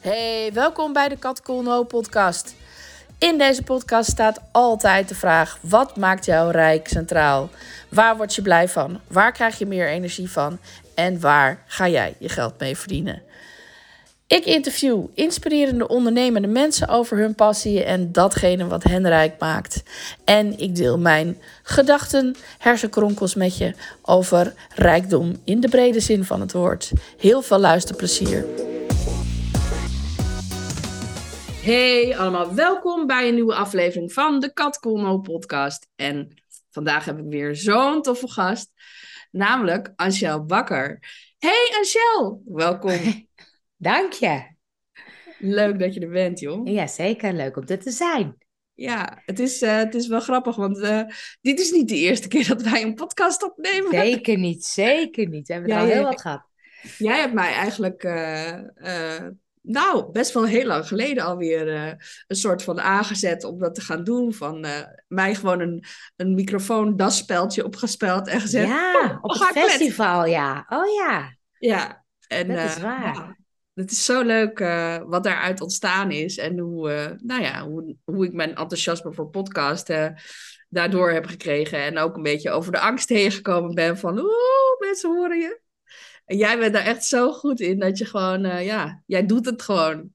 Hey, welkom bij de Kat Cool No podcast. In deze podcast staat altijd de vraag: wat maakt jou rijk centraal? Waar word je blij van? Waar krijg je meer energie van? En waar ga jij je geld mee verdienen? Ik interview inspirerende ondernemende mensen over hun passie en datgene wat hen rijk maakt. En ik deel mijn gedachten, hersenkronkels met je over rijkdom in de brede zin van het woord. Heel veel luisterplezier. Hey allemaal, welkom bij een nieuwe aflevering van de Kat Colmo podcast. En vandaag heb ik weer zo'n toffe gast, namelijk Angel Bakker. Hey Angel, welkom. Dank je. Leuk dat je er bent, joh. Ja, zeker. Leuk om er te zijn. Ja, het is, uh, het is wel grappig, want uh, dit is niet de eerste keer dat wij een podcast opnemen. Zeker niet, zeker niet. We hebben ja, er al heel wat gehad. Jij hebt mij eigenlijk, uh, nou, best wel heel lang geleden alweer een soort van aangezet om dat te gaan doen. Van mij gewoon een, een microfoon dasspeltje opgespeld en gezet. Ja, op het festival, ja. Oh ja. Ja. En, dat is waar het is zo leuk uh, wat daaruit ontstaan is. En hoe, uh, nou ja, hoe, hoe ik mijn enthousiasme voor podcasten daardoor heb gekregen. En ook een beetje over de angst heen gekomen ben van... Oeh, mensen horen je. En jij bent daar echt zo goed in dat je gewoon... Uh, ja, jij doet het gewoon.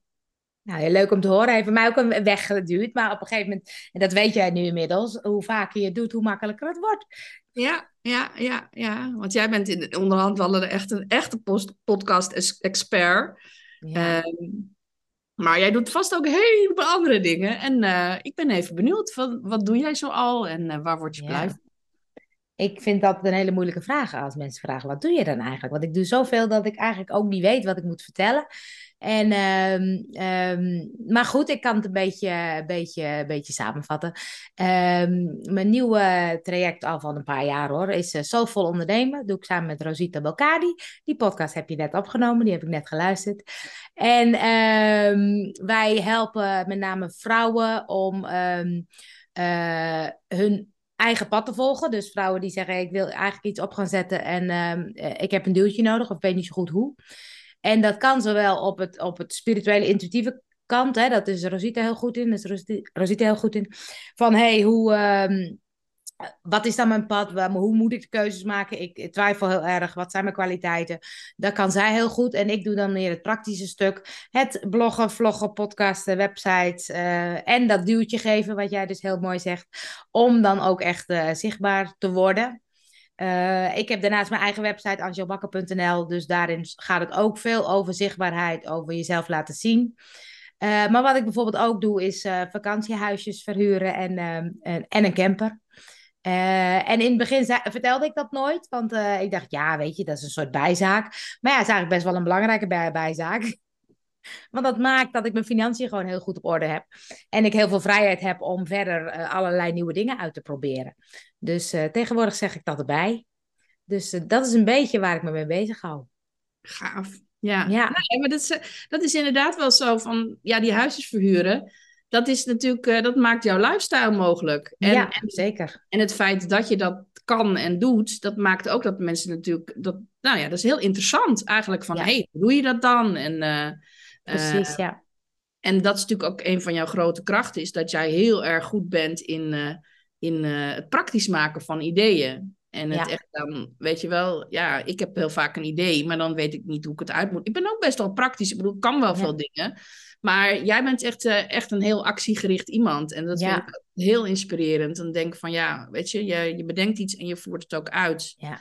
Nou, heel leuk om te horen. Hij heeft mij ook een weg. Maar op een gegeven moment, en dat weet jij nu inmiddels... hoe vaker je het doet, hoe makkelijker het wordt. Ja, ja, ja, ja. Want jij bent in onderhand wel een, echt een echte podcast-expert. Ja. Ehm, maar jij doet vast ook hele andere dingen. En uh, ik ben even benieuwd, van, wat doe jij zo al en uh, waar word je ja. blij van? Ik vind dat een hele moeilijke vraag als mensen vragen, wat doe je dan eigenlijk? Want ik doe zoveel dat ik eigenlijk ook niet weet wat ik moet vertellen. En, um, um, maar goed, ik kan het een beetje, beetje, beetje samenvatten. Um, mijn nieuwe traject al van een paar jaar hoor, is uh, Soulful Ondernemen. Dat doe ik samen met Rosita Belkadi. Die podcast heb je net opgenomen, die heb ik net geluisterd. En wij helpen met name vrouwen om uh, hun eigen pad te volgen. Dus vrouwen die zeggen, ik wil eigenlijk iets op gaan zetten en ik heb een duwtje nodig of weet niet zo goed hoe. En dat kan zowel op het, op het spirituele, intuïtieve kant, hè, dat is Rosita heel goed in, is Rosita heel goed in, van hey, hoe, um, wat is dan mijn pad, hoe moet ik de keuzes maken, ik, twijfel heel erg, wat zijn mijn kwaliteiten, dat kan zij heel goed. En ik doe dan meer het praktische stuk, het bloggen, vloggen, podcasten, websites uh, en dat duwtje geven, wat jij dus heel mooi zegt, om dan ook echt uh, zichtbaar te worden. Uh, ik heb daarnaast mijn eigen website angelbakker.nl, dus daarin gaat het ook veel over zichtbaarheid, over jezelf laten zien. Maar wat ik bijvoorbeeld ook doe, is vakantiehuisjes verhuren en, en, en, een camper. En in het begin zei, vertelde ik dat nooit, want ik dacht, ja, weet je, dat is een soort bijzaak. Maar ja, het is eigenlijk best wel een belangrijke bij bijzaak. Want dat maakt dat ik mijn financiën gewoon heel goed op orde heb. En ik heel veel vrijheid heb om verder uh, allerlei nieuwe dingen uit te proberen. Dus tegenwoordig zeg ik dat erbij. Dus dat is een beetje waar ik me mee bezig hou. Gaaf. Ja, ja. Nee, maar dat is, dat is inderdaad wel zo van, ja, die huisjes verhuren. Dat is natuurlijk, dat maakt jouw lifestyle mogelijk. En, ja, en, zeker. En het feit dat je dat kan en doet, dat maakt ook dat mensen natuurlijk, dat, nou ja, dat is heel interessant eigenlijk van, ja. hey, hoe doe je dat dan? En Precies, uh, ja. En dat is natuurlijk ook een van jouw grote krachten, is dat jij heel erg goed bent in, in het praktisch maken van ideeën. En het ja. echt dan, weet je wel, ja, ik heb heel vaak een idee, maar dan weet ik niet hoe ik het uit moet. Ik ben ook best wel praktisch, ik bedoel, ik kan wel ja. veel dingen. Maar jij bent echt, echt een heel actiegericht iemand. En dat ja. vind ik heel inspirerend. Dan denk ik van, ja, weet je, je, je bedenkt iets en je voert het ook uit. Ja.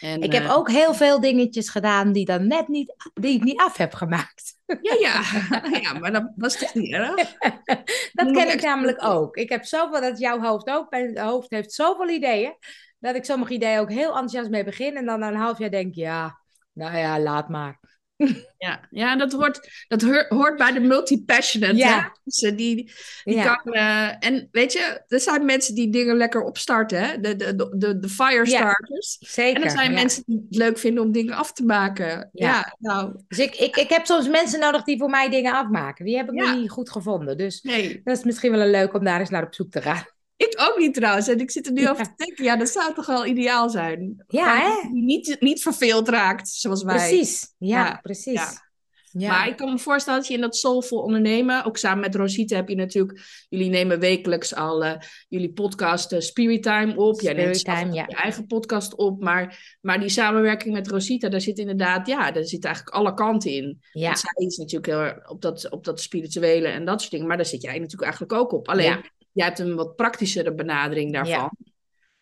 En, ik heb uh, ook heel veel dingetjes gedaan die, dan net niet, die ik niet af heb gemaakt. Ja, ja. ja maar dat was toch niet erg? dat ken ik namelijk ook. Ik heb zoveel, dat jouw hoofd ook, mijn hoofd heeft zoveel ideeën, dat ik sommige ideeën ook heel enthousiast mee begin en dan na een half jaar denk, ja, nou ja, laat maar. Ja, ja dat, hoort, dat hoort bij de multi-passionate. Ja. Die, die ja. kan, uh, en weet je, er zijn mensen die dingen lekker opstarten, hè? De, de, de, de firestarters. Ja, zeker. En er zijn mensen die het leuk vinden om dingen af te maken. Ja, nou. Dus ik, ik, ik heb soms mensen nodig die voor mij dingen afmaken. Die heb ik nog niet goed gevonden. Dus nee. dat is misschien wel een leuk om daar eens naar op zoek te gaan. Ik ook niet trouwens. En ik zit er nu over te denken. Ja, dat zou toch wel ideaal zijn. Ja, hè? Die niet, niet verveeld raakt, zoals wij. Precies. Ja, ja. precies. Ja. Ja. Maar ik kan me voorstellen dat je in dat soulful ondernemen, ook samen met Rosita heb je natuurlijk, jullie nemen wekelijks al uh, jullie podcast uh, Spirit Time op. Jij neemt Time, ja. je eigen podcast op, maar, maar die samenwerking met Rosita, daar zit inderdaad, ja, daar zit eigenlijk alle kanten in. Ja. Want zij is natuurlijk heel erg op dat, op dat spirituele en dat soort dingen, maar daar zit jij natuurlijk eigenlijk ook op. Alleen, ja. Jij hebt een wat praktischere benadering daarvan. Ja.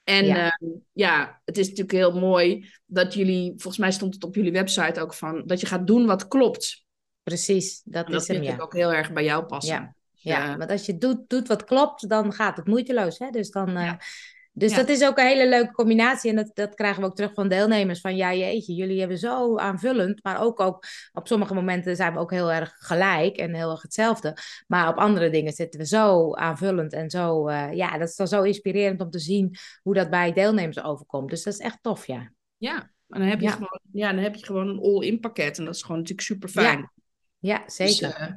En ja. Uh, ja. het is natuurlijk heel mooi dat jullie, volgens mij stond het op jullie website ook van, dat je gaat doen wat klopt. Precies, dat, dat is hem, ja. ook heel erg bij jou passen. Ja, ja. want als je doet, doet wat klopt, dan gaat het moeiteloos. Hè? Dus, dan, uh, dus dat is ook een hele leuke combinatie. En dat, dat krijgen we ook terug van deelnemers. Van ja, jeetje, jullie hebben zo aanvullend. Maar ook, ook op sommige momenten zijn we ook heel erg gelijk en heel erg hetzelfde. Maar op andere dingen zitten we zo aanvullend en zo. Uh, ja, dat is dan zo inspirerend om te zien hoe dat bij deelnemers overkomt. Dus dat is echt tof, ja. Ja, en dan heb je, Gewoon, ja, dan heb je gewoon een all-in pakket. En dat is gewoon natuurlijk super fijn. Ja, zeker. Dus, uh,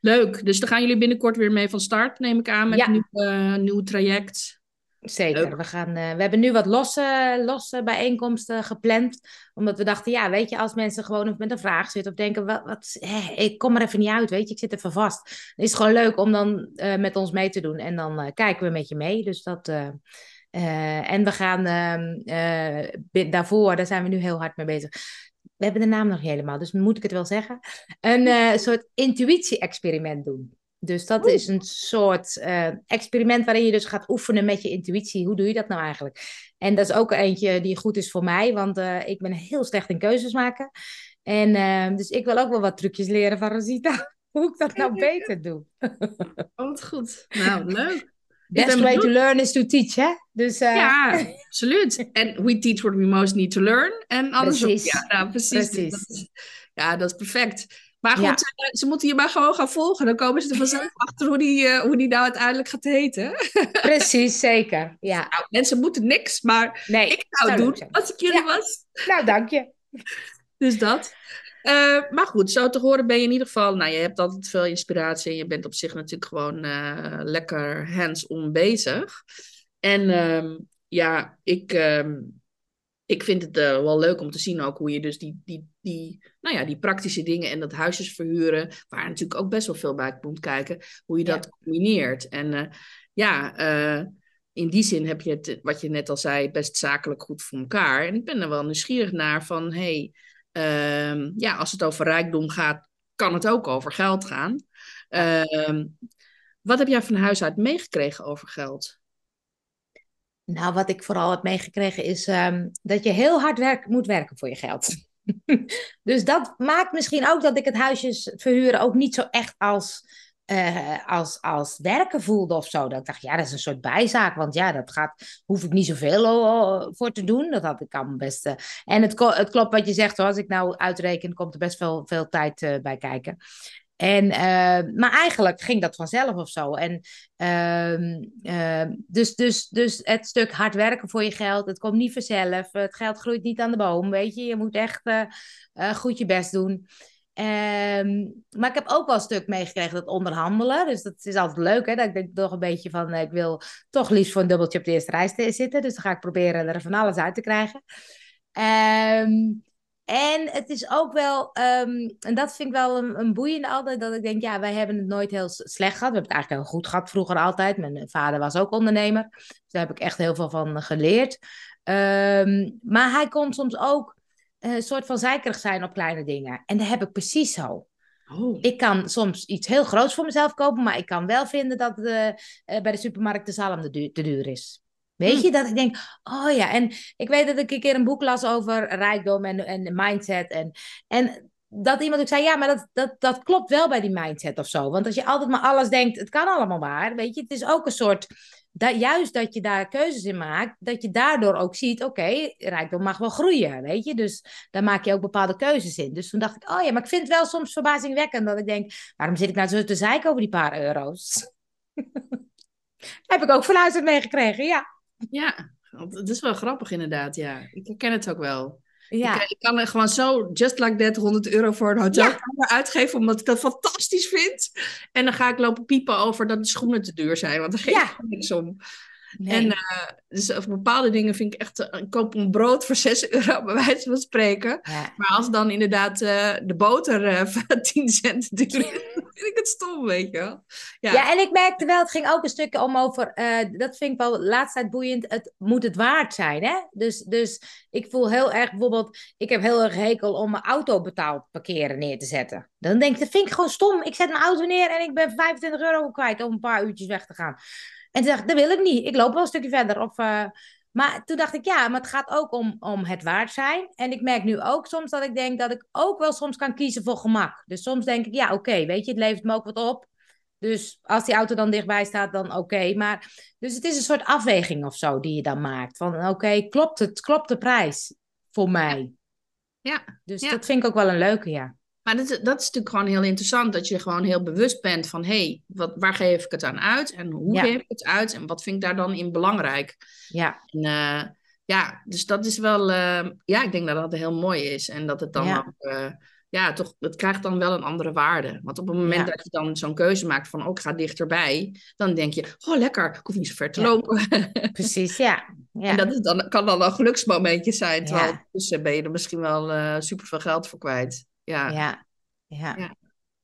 leuk. Dus dan gaan jullie binnenkort weer mee van start, neem ik aan, met een nieuw, uh, nieuw traject. Zeker. We, gaan, uh, we hebben nu wat losse, losse bijeenkomsten gepland. Omdat we dachten, ja, weet je, als mensen gewoon met een vraag zitten of denken, wat, wat, ik kom er even niet uit, weet je, ik zit even vast. Dan is het gewoon leuk om dan uh, met ons mee te doen. En dan uh, kijken we met je mee. Dus dat. en we gaan ehm, daarvoor, daar zijn we nu heel hard mee bezig we hebben de naam nog niet helemaal, dus moet ik het wel zeggen. Een soort intuïtie-experiment doen. Dus dat is een soort uh, experiment waarin je dus gaat oefenen met je intuïtie. Hoe doe je dat nou eigenlijk? En dat is ook eentje die goed is voor mij, want uh, ik ben heel slecht in keuzes maken. En dus ik wil ook wel wat trucjes leren van Rosita. Hoe ik dat nou beter doe. Oh, wat goed. Nou, leuk. Best way to learn is to teach, hè? Dus, uh... Ja, absoluut. En we teach what we most need to learn. En andersom. Precies. Ja, nou, precies. precies. Dat is, ja, dat is perfect. Maar goed, ja. ze, moeten je maar gewoon gaan volgen. Dan komen ze er vanzelf achter hoe die, uh, hoe die nou uiteindelijk gaat heten. Precies, zeker. Ja. Nou, mensen moeten niks, maar nee, ik zou het doen als ik jullie ja. was. Nou, dank je. Dus dat. Uh, maar goed, zo te horen ben je in ieder geval... Nou, je hebt altijd veel inspiratie en je bent op zich natuurlijk gewoon uh, lekker hands-on bezig. En um, ja, ik, um, ik vind het uh, wel leuk om te zien ook hoe je dus die, die, die, nou ja, die praktische dingen en dat huisjes verhuren... waar natuurlijk ook best wel veel bij komt kijken, hoe je dat ja. combineert. En ja in die zin heb je het, wat je net al zei, best zakelijk goed voor elkaar. En ik ben er wel nieuwsgierig naar van, hey, um, ja, als het over rijkdom gaat, kan het ook over geld gaan. Um, wat heb jij van huis uit meegekregen over geld? Nou, wat ik vooral heb meegekregen is um, dat je heel hard werk, moet werken voor je geld. dus dat maakt misschien ook dat ik het huisjes verhuren ook niet zo echt als uh, als, als werken voelde of zo. Dat ik dacht, ja, dat is een soort bijzaak. Want ja, dat gaat, hoef ik niet zoveel uh, voor te doen. Dat had ik kan best. Uh, en het, het klopt wat je zegt, hoor. als ik nou uitreken, komt er best veel, veel tijd bij kijken. En, maar eigenlijk ging dat vanzelf of zo. En, ehm, dus, dus, dus het stuk hard werken voor je geld, het komt niet vanzelf. Het geld groeit niet aan de boom, weet je. Je moet echt goed je best doen. Um, maar ik heb ook wel een stuk meegekregen dat onderhandelen. Dus dat is altijd leuk, hè? Dat ik denk toch een beetje van, ik wil toch liefst voor een dubbeltje op de eerste rij zitten. Dus dan ga ik proberen er van alles uit te krijgen. Um, en het is ook wel, um, en dat vind ik wel een, een boeiende altijd, dat ik denk, ja, wij hebben het nooit heel slecht gehad. We hebben het eigenlijk heel goed gehad vroeger altijd. Mijn vader was ook ondernemer. Dus daar heb ik echt heel veel van geleerd. maar hij kon soms ook een soort van zeikerig zijn op kleine dingen. En dat heb ik precies zo. Oh. Ik kan soms iets heel groots voor mezelf kopen, maar ik kan wel vinden dat uh, bij de supermarkt de zalm te duur, te duur is. Weet hm. je, dat ik denk, oh ja, en ik weet dat ik een keer een boek las over rijkdom en, en mindset. En, en dat iemand ook zei, ja, maar dat, dat, dat klopt wel bij die mindset of zo. Want als je altijd maar alles denkt, het kan allemaal maar, weet je, het is ook een soort dat, juist dat je daar keuzes in maakt, dat je daardoor ook ziet, oké, okay, rijkdom mag wel groeien, weet je. Dus daar maak je ook bepaalde keuzes in. Dus toen dacht ik, oh ja, maar ik vind het wel soms verbazingwekkend dat ik denk, waarom zit ik nou zo te zeiken over die paar euro's? Heb ik ook van huis uit meegekregen, ja. Ja, dat is wel grappig inderdaad, ja. Ik herken het ook wel. Ja. Ik, ik, kan er gewoon zo, just like that, 100 euro voor een hotelkamer ja. uitgeven, omdat ik dat fantastisch vind. En dan ga ik lopen piepen over dat de schoenen te duur zijn, want daar geef ik ja. niks om. En uh, dus bepaalde dingen vind ik echt, uh, ik koop een brood voor 6 euro bij wijze van spreken. Maar als dan inderdaad uh, de boter 10 cent duur is, vind ik het stom, weet je wel. Ja. ja, en ik merkte wel, het ging ook een stukje om over, dat vind ik wel de laatste tijd boeiend, het moet het waard zijn, hè? Dus, dus ik voel heel erg bijvoorbeeld, ik heb heel erg hekel om mijn auto betaald parkeren neer te zetten. Dan denk ik, dat vind ik gewoon stom. Ik zet mijn auto neer en ik ben 25 euro kwijt om een paar uurtjes weg te gaan. En toen dacht ik, dat wil ik niet. Ik loop wel een stukje verder. Of, uh... Maar toen dacht ik, ja, maar het gaat ook om, om het waard zijn. En ik merk nu ook soms dat ik denk dat ik ook wel soms kan kiezen voor gemak. Dus soms denk ik, ja, oké, weet je, het levert me ook wat op. Dus als die auto dan dichtbij staat, dan oké. Maar dus het is een soort afweging of zo die je dan maakt. Van oké, klopt het, klopt de prijs voor mij? Ja. Dus dat vind ik ook wel een leuke, ja. Maar dat, dat is natuurlijk gewoon heel interessant, dat je gewoon heel bewust bent van, hé, hey, wat, waar geef ik het aan uit en hoe geef ik het uit en wat vind ik daar dan in belangrijk? Ja. En, uh, ja, dus dat is wel, uh, ja, ik denk dat dat heel mooi is en dat het dan ja. ook, uh, ja, toch, het krijgt dan wel een andere waarde. Want op het moment ja. dat je dan zo'n keuze maakt van, oh, ik ga dichterbij, dan denk je, oh, lekker, ik hoef niet zo ver te lopen. Precies, ja. ja. En dat is dan, kan dan een geluksmomentje zijn, terwijl tussen ben je er misschien wel super veel geld voor kwijt. Ja. ja. Ja. ja.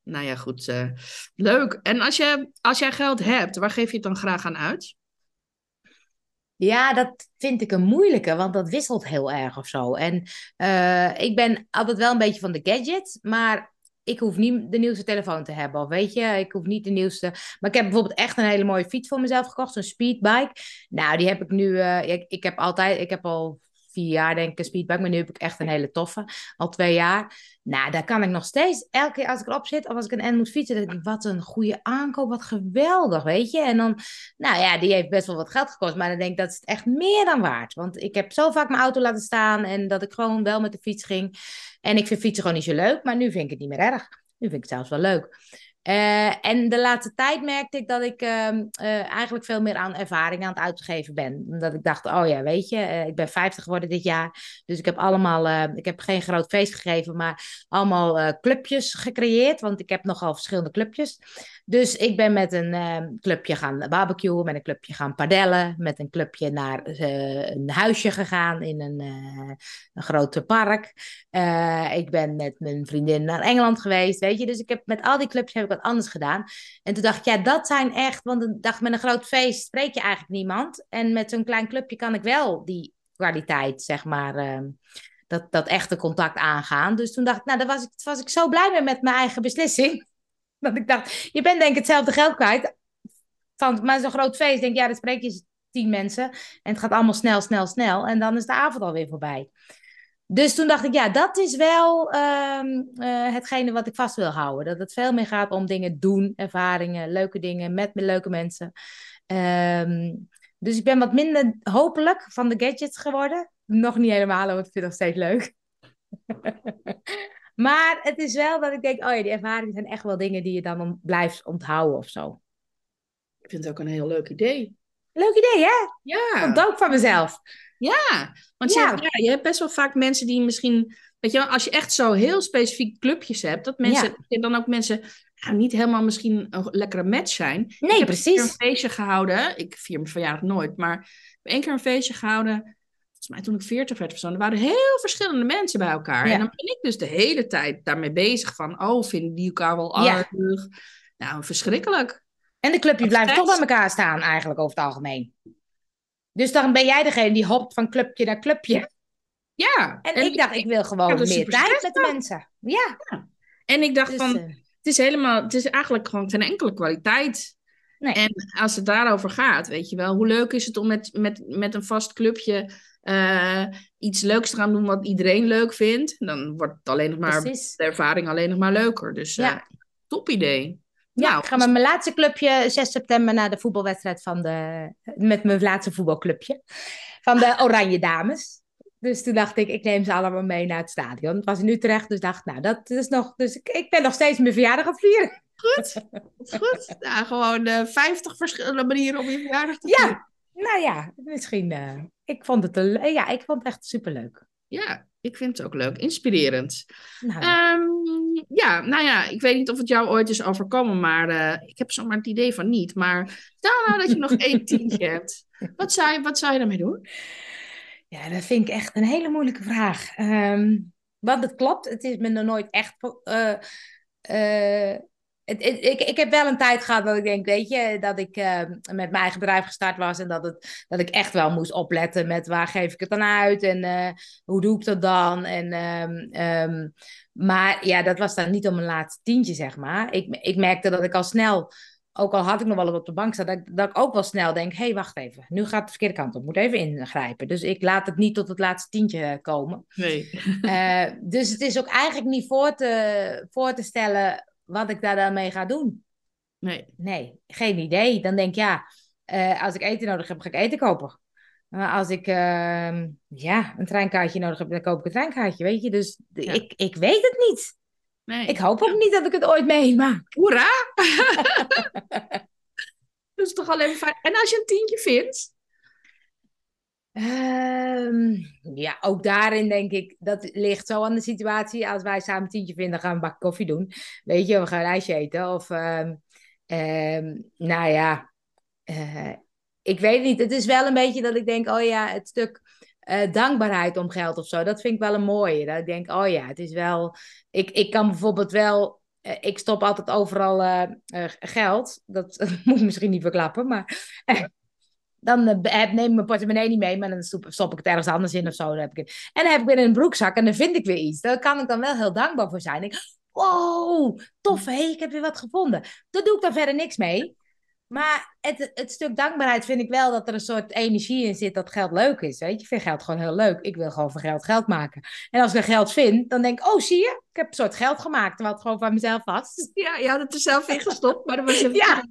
Nou ja, goed. Uh, leuk. En als, je, als jij geld hebt, waar geef je het dan graag aan uit? Ja, dat vind ik een moeilijke, want dat wisselt heel erg of zo. En uh, ik ben altijd wel een beetje van de gadgets, maar ik hoef niet de nieuwste telefoon te hebben. Of weet je, ik hoef niet de nieuwste. Maar ik heb bijvoorbeeld echt een hele mooie fiets voor mezelf gekocht, zo'n speedbike. Nou, die heb ik nu. Uh, ik, ik heb altijd, ik heb al vier jaar denk ik een speedbike. Maar nu heb ik echt een hele toffe. Al twee jaar. Nou, daar kan ik nog steeds. Elke keer als ik erop zit of als ik een N moet fietsen. Denk ik, wat een goede aankoop. Wat geweldig, weet je. En dan, nou ja, die heeft best wel wat geld gekost. Maar dan denk ik, dat is het echt meer dan waard. Want ik heb zo vaak mijn auto laten staan. En dat ik gewoon wel met de fiets ging. En ik vind fietsen gewoon niet zo leuk. Maar nu vind ik het niet meer erg. Nu vind ik het zelfs wel leuk. Uh, en de laatste tijd merkte ik dat ik uh, uh, eigenlijk veel meer aan ervaring aan het uitgeven ben. Omdat ik dacht, oh ja, weet je, eh, ik ben 50 geworden dit jaar. Dus ik heb allemaal, ik heb geen groot feest gegeven, maar allemaal clubjes gecreëerd. Want ik heb nogal verschillende clubjes. Dus ik ben met een ehm, clubje gaan barbecuen, met een clubje gaan padellen, met een clubje naar een huisje gegaan in een, een groot park. ik ben met mijn vriendin naar Engeland geweest, weet je. Dus ik heb met al die clubjes wat anders gedaan. En toen dacht ik, ja, dat zijn echt, want ik dacht met een groot feest spreek je eigenlijk niemand. En met zo'n klein clubje kan ik wel die kwaliteit, zeg maar, uh, dat, dat echte contact aangaan. Dus toen dacht ik, nou, daar was ik, was ik zo blij mee met mijn eigen beslissing. Dat ik dacht, je bent denk ik hetzelfde geld kwijt. Van, maar zo'n groot feest, denk ik, ja, dan spreek je tien mensen. En het gaat allemaal snel, snel, snel. En dan is de avond alweer voorbij. Dus toen dacht ik, ja, dat is wel um, uh, hetgene wat ik vast wil houden. Dat het veel meer gaat om dingen doen, ervaringen, leuke dingen met leuke mensen. Um, dus ik ben wat minder hopelijk van de gadgets geworden. Nog niet helemaal, want ik vind het nog steeds leuk. maar het is wel dat ik denk, oh ja, die ervaringen zijn echt wel dingen die je dan blijft onthouden of zo. Ik vind het ook een heel leuk idee. Leuk idee, hè? Ja. Komt ook van mezelf. Ja, want ja. Je, ja, je hebt best wel vaak mensen die misschien, weet je, als je echt zo heel specifiek clubjes hebt, dat mensen, dan ook mensen ja, niet helemaal misschien een lekkere match zijn. Nee, ik heb precies. een feestje gehouden, ik vier mijn verjaardag nooit, maar ik heb één keer een feestje gehouden. Volgens mij toen ik 40 werd of zo, er waren heel verschillende mensen bij elkaar. En dan ben ik dus de hele tijd daarmee bezig van, oh, vinden die elkaar wel aardig? Nou, verschrikkelijk. En de clubje blijft toch bij elkaar staan eigenlijk over het algemeen. Dus dan ben jij degene die hopt van clubje naar clubje. Ja. En, ik dacht, ik wil gewoon meer tijd met de mensen. Ja. ja. En ik dacht dus, van, uh, het is helemaal, het is eigenlijk gewoon geen enkele kwaliteit. Nee. En als het daarover gaat, weet je wel, hoe leuk is het om met, met, met een vast clubje uh, iets leuks te gaan doen wat iedereen leuk vindt. Dan wordt het alleen nog maar, Precies. de ervaring alleen nog maar leuker. Dus ja. uh, top idee. Ja, nou, ik ga met mijn laatste clubje 6 september naar de voetbalwedstrijd van de. Met mijn laatste voetbalclubje. Van de Oranje Dames. Dus toen dacht ik, ik neem ze allemaal mee naar het stadion. Het was in Utrecht, dus dacht nou, dat is nog. Dus ik, ik ben nog steeds mijn verjaardag aan het vieren. Goed, goed. Ja, gewoon uh, 50 verschillende manieren om je verjaardag te vieren. Ja, nou ja, misschien. Uh, ik vond het, ja, ik vond het echt superleuk. Ja, ik vind het ook leuk. Inspirerend. Nou. Um, ja, nou ja, ik weet niet of het jou ooit is overkomen, maar uh, ik heb zomaar het idee van niet. Maar stel nou dat je nog één tientje hebt. Wat zou je, wat zou je daarmee doen? Ja, dat vind ik echt een hele moeilijke vraag. Um, want het klopt, het is me nog nooit echt. Uh, uh, het, ik, ik heb wel een tijd gehad dat ik denk, weet je, dat ik uh, met mijn eigen bedrijf gestart was en dat, het, dat ik echt wel moest opletten met waar geef ik het dan uit en hoe doe ik dat dan. En, um, um, maar ja, dat was dan niet om een laatste tientje, zeg maar. Ik, ik merkte dat ik al snel ook al had ik nog wel op de bank staan, dat, ik, dat ik ook wel snel denk: hé, hey, wacht even, nu gaat de verkeerde kant op, moet even ingrijpen. Dus ik laat het niet tot het laatste tientje komen. Nee. Uh, dus het is ook eigenlijk niet voor te, voor te stellen wat ik daar dan mee ga doen. Nee. Nee, geen idee. Dan denk ik, ja, uh, als ik eten nodig heb, ga ik eten kopen. Maar als ik uh, ja, een treinkaartje nodig heb, dan koop ik een treinkaartje, weet je. Dus ja. ik, ik weet het niet. Nee. Ik hoop ook niet dat ik het ooit meemaak. Hoera! dat is toch alleen fijn. En als je een tientje vindt? Um, ja, ook daarin denk ik, dat ligt zo aan de situatie. Als wij samen een tientje vinden, gaan we een bak koffie doen. Weet je, we gaan een ijsje eten. Of, um, nou ja, uh, ik weet niet. Het is wel een beetje dat ik denk, oh ja, het stuk uh, dankbaarheid om geld of zo. Dat vind ik wel een mooie. Dat ik denk, oh ja, het is wel. Ik, ik kan bijvoorbeeld wel. Uh, ik stop altijd overal geld. Dat moet ik misschien niet verklappen, maar. Dan neem ik mijn portemonnee niet mee, maar dan stop, ik het ergens anders in of zo. Dan heb ik het. En dan heb ik weer een broekzak en dan vind ik weer iets. Daar kan ik dan wel heel dankbaar voor zijn. Ik, wow, tof hé, ik heb weer wat gevonden. Daar doe ik dan verder niks mee. Maar het, het stuk dankbaarheid vind ik wel dat er een soort energie in zit dat geld leuk is. Weet je, ik vind geld gewoon heel leuk. Ik wil gewoon voor geld geld maken. En als ik geld vind, dan denk ik, oh zie je, ik heb een soort geld gemaakt wat gewoon van mezelf was. Ja, je had het er zelf in gestopt, maar dat was. Ja.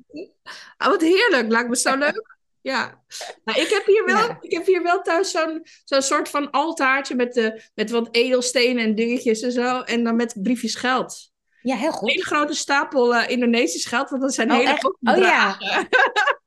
Oh, wat heerlijk, lijkt me zo leuk. Ja, nou, ik, heb hier wel, ja. ik heb hier wel thuis zo'n zo'n soort van altaartje met, de, met wat edelstenen en dingetjes en zo. En dan met briefjes geld. Ja, heel goed. Een hele grote stapel uh, Indonesisch geld, want dat zijn oh, hele echt? Oh ja.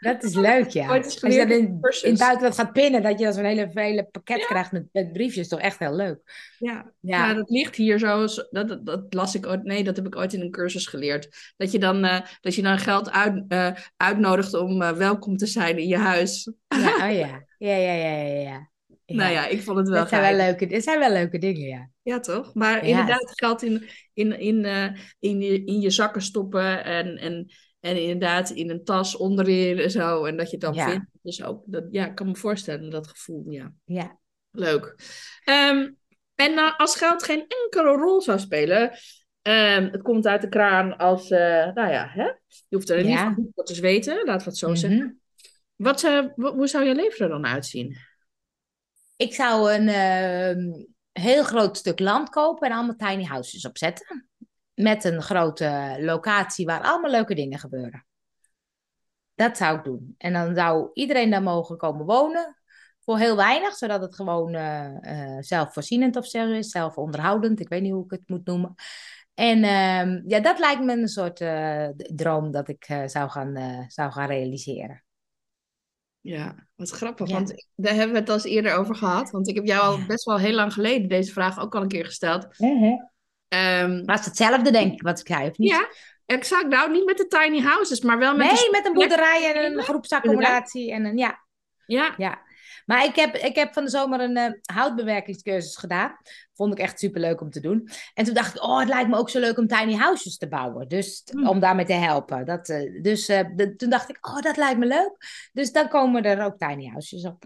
dat is leuk, ja. Als je dat in, in het buitenland gaat pinnen, dat je dan zo'n hele, hele pakket ja. krijgt met, met briefjes, toch echt heel leuk. Ja, ja. ja dat ligt hier zo, dat, dat, dat, las ik ooit, nee, dat heb ik ooit in een cursus geleerd. Dat je dan, uh, dat je dan geld uit, uh, uitnodigt om welkom te zijn in je huis. Ja, oh ja. Ja, ja, ja, ja, ja. Nou ja, ik vond het wel Het zijn wel leuke, het zijn wel leuke dingen, ja. Ja, toch? Maar inderdaad, geld in, in, in, in, je, in je zakken stoppen en, en, en inderdaad in een tas onderin en zo. En dat je het dan ja. vindt. Dus ook, dat, ja, ik kan me voorstellen, dat gevoel, ja. Ja. Leuk. Um, en uh, als geld geen enkele rol zou spelen, um, het komt uit de kraan als, uh, nou ja, hè? je hoeft er niet van te weten, laten we het zo mm -hmm. zeggen. Wat, hoe zou je leven er dan uitzien? Ik zou een uh, heel groot stuk land kopen en allemaal tiny houses opzetten. Met een grote locatie waar allemaal leuke dingen gebeuren. Dat zou ik doen. En dan zou iedereen daar mogen komen wonen. Voor heel weinig, zodat het gewoon uh, uh, zelfvoorzienend of zo is, zelfonderhoudend. Ik weet niet hoe ik het moet noemen. En uh, ja, dat lijkt me een soort uh, droom dat ik zou, gaan, zou gaan realiseren. Ja, wat grappig, ja. want daar hebben we het al eens eerder over gehad. Want ik heb jou al ja. best wel heel lang geleden deze vraag ook al een keer gesteld. Uh -huh. Um, maar het is hetzelfde, denk ik, wat ik zei, of niet? Ja, exact. Nou, niet met de tiny houses, maar wel met... Nee, een met een boerderij en een groepsaccommodatie. En een, ja. Ja. ja. Maar ik heb, ik heb van de zomer een uh, houtbewerkingscursus gedaan. Vond ik echt super leuk om te doen. En toen dacht ik, oh, het lijkt me ook zo leuk om tiny houses te bouwen. Dus mm. om daarmee te helpen. Dat, uh, dus uh, de, toen dacht ik, oh, dat lijkt me leuk. Dus dan komen er ook tiny houses op.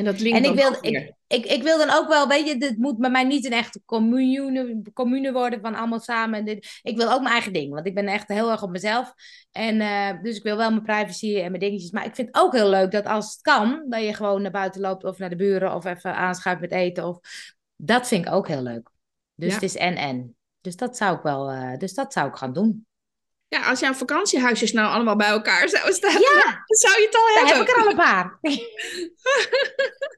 En dat linkt en ik wil, ik, ik, ik, wil dan ook wel, weet je, het moet bij mij niet een echte commune, commune worden van allemaal samen. Dit. Ik wil ook mijn eigen ding, want ik ben echt heel erg op mezelf. En uh, dus ik wil wel mijn privacy en mijn dingetjes. Maar ik vind het ook heel leuk dat als het kan, dat je gewoon naar buiten loopt of naar de buren of even aanschuift met eten. Of, dat vind ik ook heel leuk. Dus ja. het is en-en. Dus dat zou ik wel, uh, dus dat zou ik gaan doen. Ja, als jouw vakantiehuisjes nou allemaal bij elkaar zouden staan, ja. dan zou je het al hebben. heb ik er al een paar.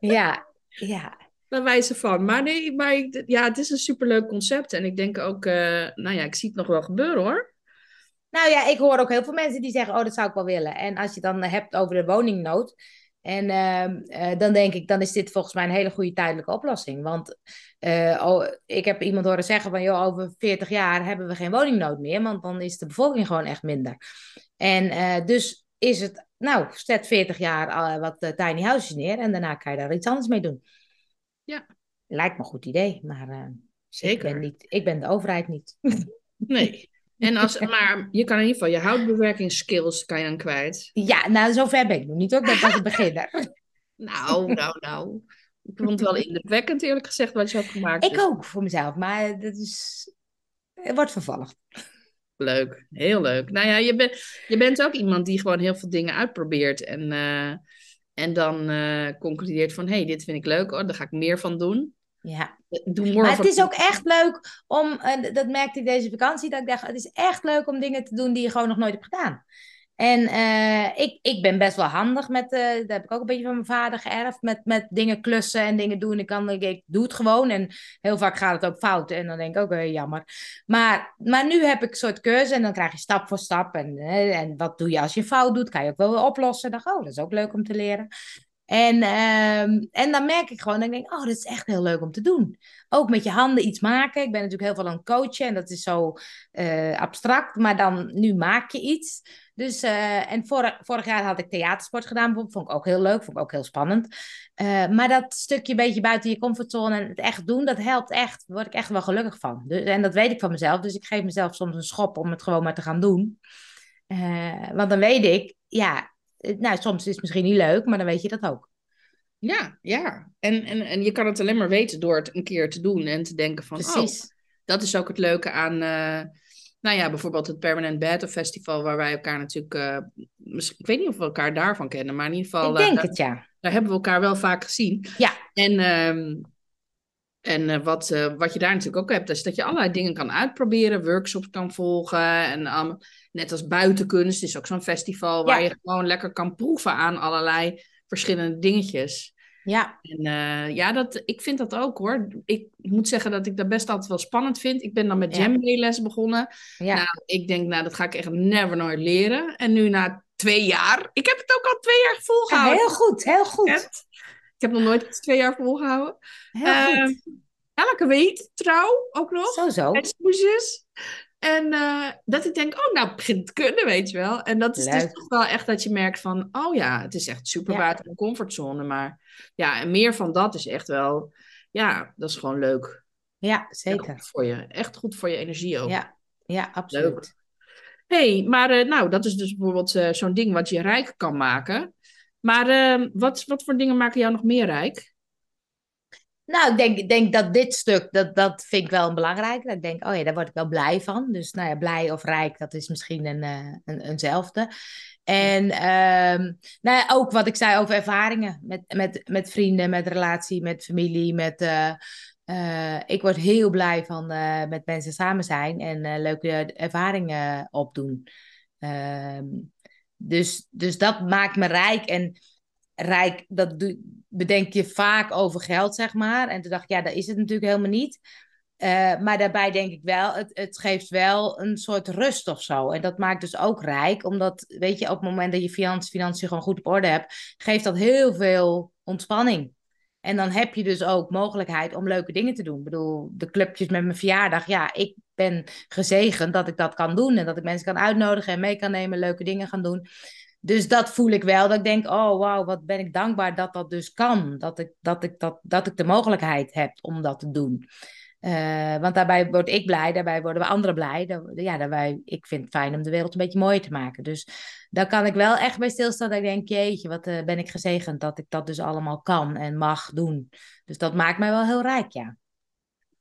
ja, ja. Bij wijze van. Maar nee, maar ik, ja, het is een superleuk concept. En ik denk ook, uh, nou ja, ik zie het nog wel gebeuren hoor. Nou ja, ik hoor ook heel veel mensen die zeggen, oh, dat zou ik wel willen. En als je het dan hebt over de woningnood, en uh, uh, dan denk ik, dan is dit volgens mij een hele goede tijdelijke oplossing. Want uh, oh, ik heb iemand horen zeggen van, joh, over 40 jaar hebben we geen woningnood meer, want dan is de bevolking gewoon echt minder. En dus is het, nou, zet 40 jaar wat tiny houses neer en daarna kan je daar iets anders mee doen. Ja. Lijkt me een goed idee, maar Zeker. Ik, ben niet, ik ben de overheid niet. nee. En als, maar je kan in ieder geval je houtbewerkingsskills kan je dan kwijt. Ja, nou, zover ben ik nog niet hoor. Ik ben pas een beginner. nou, nou, nou. Ik vond het wel indrukwekkend, eerlijk gezegd, wat je hebt gemaakt. Ik dus. ook, voor mezelf. Maar dat is... Het wordt vervolgd. Leuk, heel leuk. Nou ja, je, bent je bent ook iemand die gewoon heel veel dingen uitprobeert. En, uh, en dan uh, concludeert van, hé, hey, dit vind ik leuk, hoor, daar ga ik meer van doen. Ja. Doe maar het is ook echt leuk om, uh, dat merkte ik deze vakantie, dat ik dacht, het is echt leuk om dingen te doen die je gewoon nog nooit hebt gedaan. En uh, ik, ik ben best wel handig met, uh, dat heb ik ook een beetje van mijn vader geërfd, met, met dingen klussen en dingen doen. Ik, kan, ik, ik doe het gewoon en heel vaak gaat het ook fout en dan denk ik ook, jammer. Maar, maar nu heb ik een soort cursus en dan krijg je stap voor stap. En, en wat doe je als je fout doet, kan je ook wel weer oplossen. Dan oh, dat is ook leuk om te leren. En, uh, en dan merk ik gewoon, dan denk ik, oh, dit is echt heel leuk om te doen. Ook met je handen iets maken. Ik ben natuurlijk heel veel aan het coachen en dat is zo uh, abstract, maar dan nu maak je iets. Dus, uh, en vorig, vorig jaar had ik theatersport gedaan, vond ik ook heel leuk, vond ik ook heel spannend. Uh, maar dat stukje beetje buiten je comfortzone en het echt doen, dat helpt echt. Daar word ik echt wel gelukkig van. Dus, en dat weet ik van mezelf, dus ik geef mezelf soms een schop om het gewoon maar te gaan doen. want dan weet ik, ja, nou, soms is het misschien niet leuk, maar dan weet je dat ook. Ja, ja. En, en, en je kan het alleen maar weten door het een keer te doen en te denken van, Precies. oh, dat is ook het leuke aan, uh, nou ja, bijvoorbeeld het Permanent Battle Festival, waar wij elkaar natuurlijk, uh, ik weet niet of we elkaar daarvan kennen, maar in ieder geval. Ik denk uh, het, ja. Daar hebben we elkaar wel vaak gezien. Ja. En, um, en wat, wat je daar natuurlijk ook hebt, is dat je allerlei dingen kan uitproberen, workshops kan volgen en um, net als buitenkunst is ook zo'n festival waar ja. je gewoon lekker kan proeven aan allerlei verschillende dingetjes. Ja. En uh, ja, dat, ik vind dat ook hoor. Ik moet zeggen dat ik dat best altijd wel spannend vind. Ik ben dan met djembe-les ja. begonnen. Ja. Nou, ik denk, nou, dat ga ik echt never nooit leren. En nu na twee jaar, ik heb het ook al twee jaar volgehouden. Ja, heel goed, heel goed. Ik heb nog nooit iets twee jaar volgehouden. Heel uh. Elke week trouw ook nog. Zo, zo. En smoesjes. En uh, dat ik denk, oh, nou, het begint te kunnen, weet je wel. En dat is dus toch wel echt dat je merkt van, oh ja, het is echt super ja. buiten mijn comfortzone. Maar ja, en meer van dat is echt wel, ja, dat is gewoon leuk. Ja, zeker. Ja, goed voor je. Echt goed voor je energie ook. Ja, ja absoluut. Leuk. hey, maar uh, nou, dat is dus bijvoorbeeld uh, zo'n ding wat je rijk kan maken. Maar uh, wat, wat voor dingen maken jou nog meer rijk? Nou, ik denk, denk dat dit stuk, dat, dat vind ik wel belangrijk. Dat ik denk, oh ja, daar word ik wel blij van. Dus nou ja, blij of rijk, dat is misschien een, uh, een, eenzelfde. En um, nou ja, ook wat ik zei over ervaringen met, met, met vrienden, met relatie, met familie, met... Uh, uh, ik word heel blij van met mensen samen zijn en leuke ervaringen opdoen. Um, dus, dus dat maakt me rijk. En rijk, dat bedenk je vaak over geld, zeg maar. En toen dacht ik, ja, dat is het natuurlijk helemaal niet. Uh, maar daarbij denk ik wel, het, het geeft wel een soort rust of zo. En dat maakt dus ook rijk, omdat, weet je, op het moment dat je financiën gewoon goed op orde hebt, geeft dat heel veel ontspanning. En dan heb je dus ook mogelijkheid om leuke dingen te doen. Ik bedoel, de clubjes met mijn verjaardag, ja, ik ben gezegend dat ik dat kan doen en dat ik mensen kan uitnodigen en mee kan nemen, leuke dingen gaan doen. Dus dat voel ik wel. Dat ik denk, oh wauw, wat ben ik dankbaar dat dat dus kan. Dat ik, dat ik, dat, dat ik de mogelijkheid heb om dat te doen. Uh, want daarbij word ik blij, daarbij worden we anderen blij. Ja, daarbij, ik vind het fijn om de wereld een beetje mooier te maken. Dus daar kan ik wel echt bij stilstaan. Dat ik denk, jeetje, wat uh, ben ik gezegend dat ik dat dus allemaal kan en mag doen. Dus dat maakt mij wel heel rijk, ja.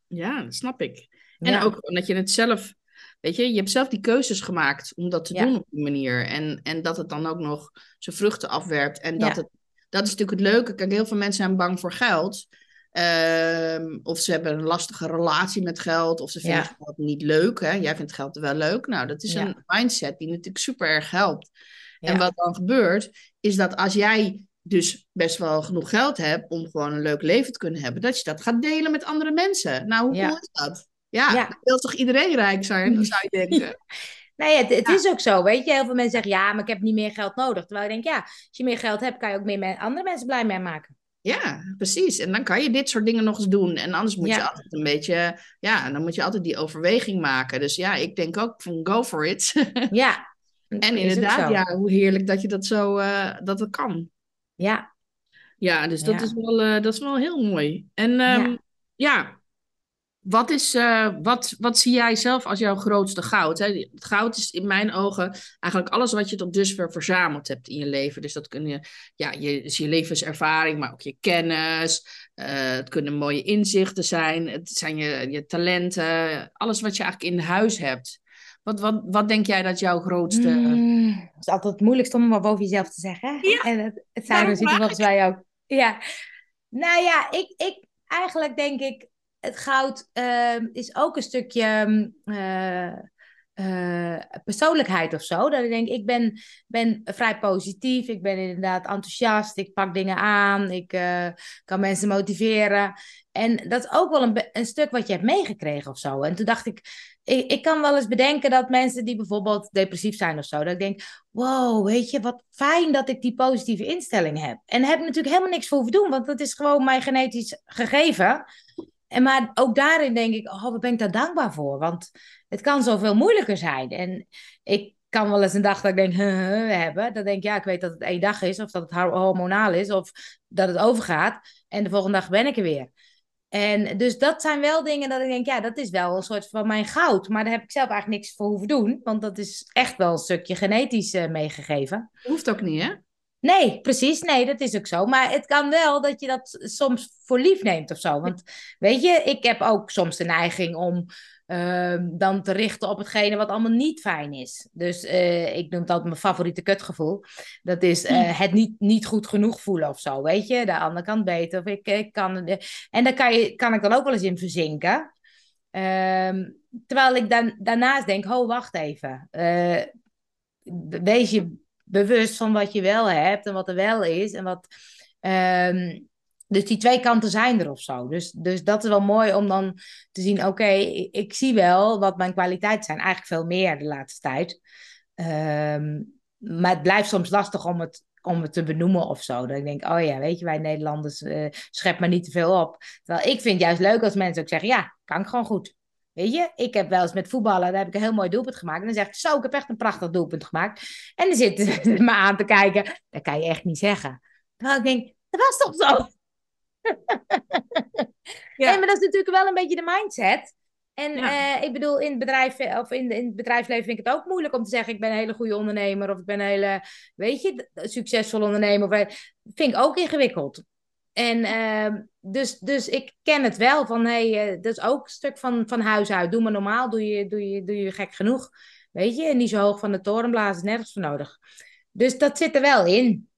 Ja, dat snap ik. En ja. ook dat je het zelf Weet je, je hebt zelf die keuzes gemaakt om dat te ja. doen op die manier. En, en dat het dan ook nog zijn vruchten afwerpt. En dat, ja. het, dat is natuurlijk het leuke. Kijk, heel veel mensen zijn bang voor geld. Um, of ze hebben een lastige relatie met geld. Of ze vinden ja. geld niet leuk. Hè? Jij vindt geld wel leuk. Nou, dat is een mindset die natuurlijk super erg helpt. En wat dan gebeurt, is dat als jij dus best wel genoeg geld hebt om gewoon een leuk leven te kunnen hebben, dat je dat gaat delen met andere mensen. Nou, hoe cool is dat? Ja, ja. wil toch iedereen rijk zijn, zou je denken. Nee, het, het ja. is ook zo, weet je. Heel veel mensen zeggen, ja, maar ik heb niet meer geld nodig. Terwijl ik denk, ja, als je meer geld hebt, kan je ook meer andere mensen blij mee maken. Ja, precies. En dan kan je dit soort dingen nog eens doen. En anders moet ja. je altijd een beetje, ja, dan moet je altijd die overweging maken. Dus ja, ik denk ook van go for it. ja. En inderdaad, ja, hoe heerlijk dat je dat zo uh, dat het kan. Ja. Ja, dus dat, Is, wel, uh, dat is wel heel mooi. En um, ja. Wat, is, uh, wat, wat zie jij zelf als jouw grootste goud? Hè? Het goud is in mijn ogen eigenlijk alles wat je tot dusver verzameld hebt in je leven. Dus dat kunnen ja, je, dus je levenservaring, maar ook je kennis. Uh, het kunnen mooie inzichten zijn. Het zijn je, je talenten. Alles wat je eigenlijk in huis hebt. Wat, wat, wat denk jij dat jouw grootste... Mm, het is altijd het moeilijkst om maar boven jezelf te zeggen. Ja, en het, het zijn er zitten volgens mij ook. Ja. Nou ja, ik, ik, eigenlijk denk ik het goud uh, is ook een stukje uh, uh, persoonlijkheid of zo. Dat ik denk, ik ben, ben vrij positief. Ik ben inderdaad enthousiast. Ik pak dingen aan. Ik eh, kan mensen motiveren. En dat is ook wel een, een stuk wat je hebt meegekregen of zo. En toen dacht ik, ik, ik, kan wel eens bedenken dat mensen die bijvoorbeeld depressief zijn of zo, dat ik denk, wow, weet je, wat fijn dat ik die positieve instelling heb. En heb natuurlijk helemaal niks voor hoeven doen, want dat is gewoon mijn genetisch gegeven. En maar ook daarin denk ik, oh, wat ben ik daar dankbaar voor? Want het kan zoveel moeilijker zijn. En ik kan wel eens een dag dat ik denk, huh, hebben. Dan denk ik, ja, ik weet dat het één dag is, of dat het hormonaal is, of dat het overgaat. En de volgende dag ben ik er weer. En dus dat zijn wel dingen dat ik denk, ja, dat is wel een soort van mijn goud. Maar daar heb ik zelf eigenlijk niks voor hoeven doen. Want dat is echt wel een stukje genetisch uh, meegegeven. Hoeft ook niet, hè? Nee, precies. Nee, dat is ook zo. Maar het kan wel dat je dat soms voor lief neemt of zo. Want weet je, ik heb ook soms de neiging om uh, dan te richten op hetgene wat allemaal niet fijn is. Dus uh, ik noem altijd mijn favoriete kutgevoel. Dat is uh, het niet, niet goed genoeg voelen of zo. Weet je, de andere kant beter. Of ik, ik kan, en daar kan, je, kan ik dan ook wel eens in verzinken. Ehm, terwijl ik dan, daarnaast denk, ho, wacht even. Wees je bewust van wat je wel hebt en wat er wel is. En wat, um, dus die twee kanten zijn er of zo. Dus, dus dat is wel mooi om dan te zien: oké, ik, zie wel wat mijn kwaliteiten zijn. Eigenlijk veel meer de laatste tijd. Um, maar het blijft soms lastig om het, om het te benoemen of zo. Dat ik denk: oh ja, weet je, wij Nederlanders uh, schep maar niet te veel op. Terwijl ik vind het juist leuk als mensen ook zeggen: ja, kan ik gewoon goed. Weet je, ik heb wel eens met voetballen, daar heb ik een heel mooi doelpunt gemaakt. En dan zeg ik, zo, ik heb echt een prachtig doelpunt gemaakt. En dan zitten ze me aan te kijken. Dat kan je echt niet zeggen. Terwijl ik denk, dat was toch zo? ja. maar dat is natuurlijk wel een beetje de mindset. En uh, ik bedoel, in het, bedrijf, of in, in het bedrijfsleven vind ik het ook moeilijk om te zeggen: ik ben een hele goede ondernemer. Of ik ben een hele, weet je, succesvol ondernemer. Of, vind ik ook ingewikkeld. En uh, dus, dus ik ken het wel van, hey, uh, dat is ook een stuk van, van huis uit. Doe maar normaal, doe je, doe, je, doe je gek genoeg. Weet je, en niet zo hoog van de toren blazen, nergens voor nodig. Dus dat zit er wel in.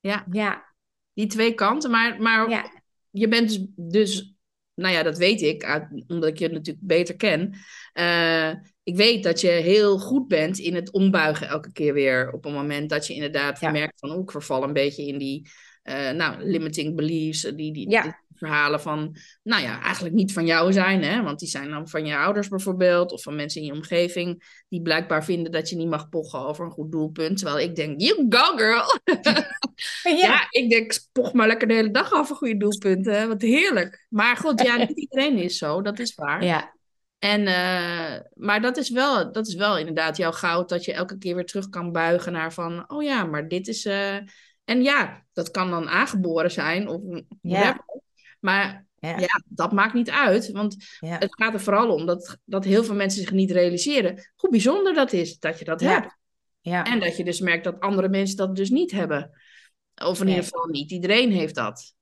Ja, ja. die twee kanten. Maar, maar ja. je bent dus, dus, nou ja, dat weet ik, omdat ik je natuurlijk beter ken. Uh, ik weet dat je heel goed bent in het ombuigen elke keer weer. Op een moment dat je inderdaad ja. merkt van, oh, ik verval een beetje in die uh, nou, limiting beliefs, eh, die, die, ja. die, verhalen van, nou ja, eigenlijk niet van jou zijn, hè? want die zijn dan van je ouders bijvoorbeeld, of van mensen in je omgeving, die blijkbaar vinden dat je niet mag pochen over een goed doelpunt. Terwijl ik denk, you go girl! ja. ja. ik denk, poch maar lekker de hele dag over goede doelpunten, wat heerlijk. Maar goed, ja, niet iedereen is zo, dat is waar. Ja. En, uh, maar dat is, wel, dat is wel inderdaad jouw goud, dat je elke keer weer terug kan buigen naar van, oh ja, maar dit is... Uh, en ja, dat kan dan aangeboren zijn of ja. Maar ja. ja. dat maakt niet uit. Want het gaat er vooral om dat, dat heel veel mensen zich niet realiseren hoe bijzonder dat is dat je dat hebt. Ja. En dat je dus merkt dat andere mensen dat dus niet hebben. Of in ieder geval niet iedereen heeft dat.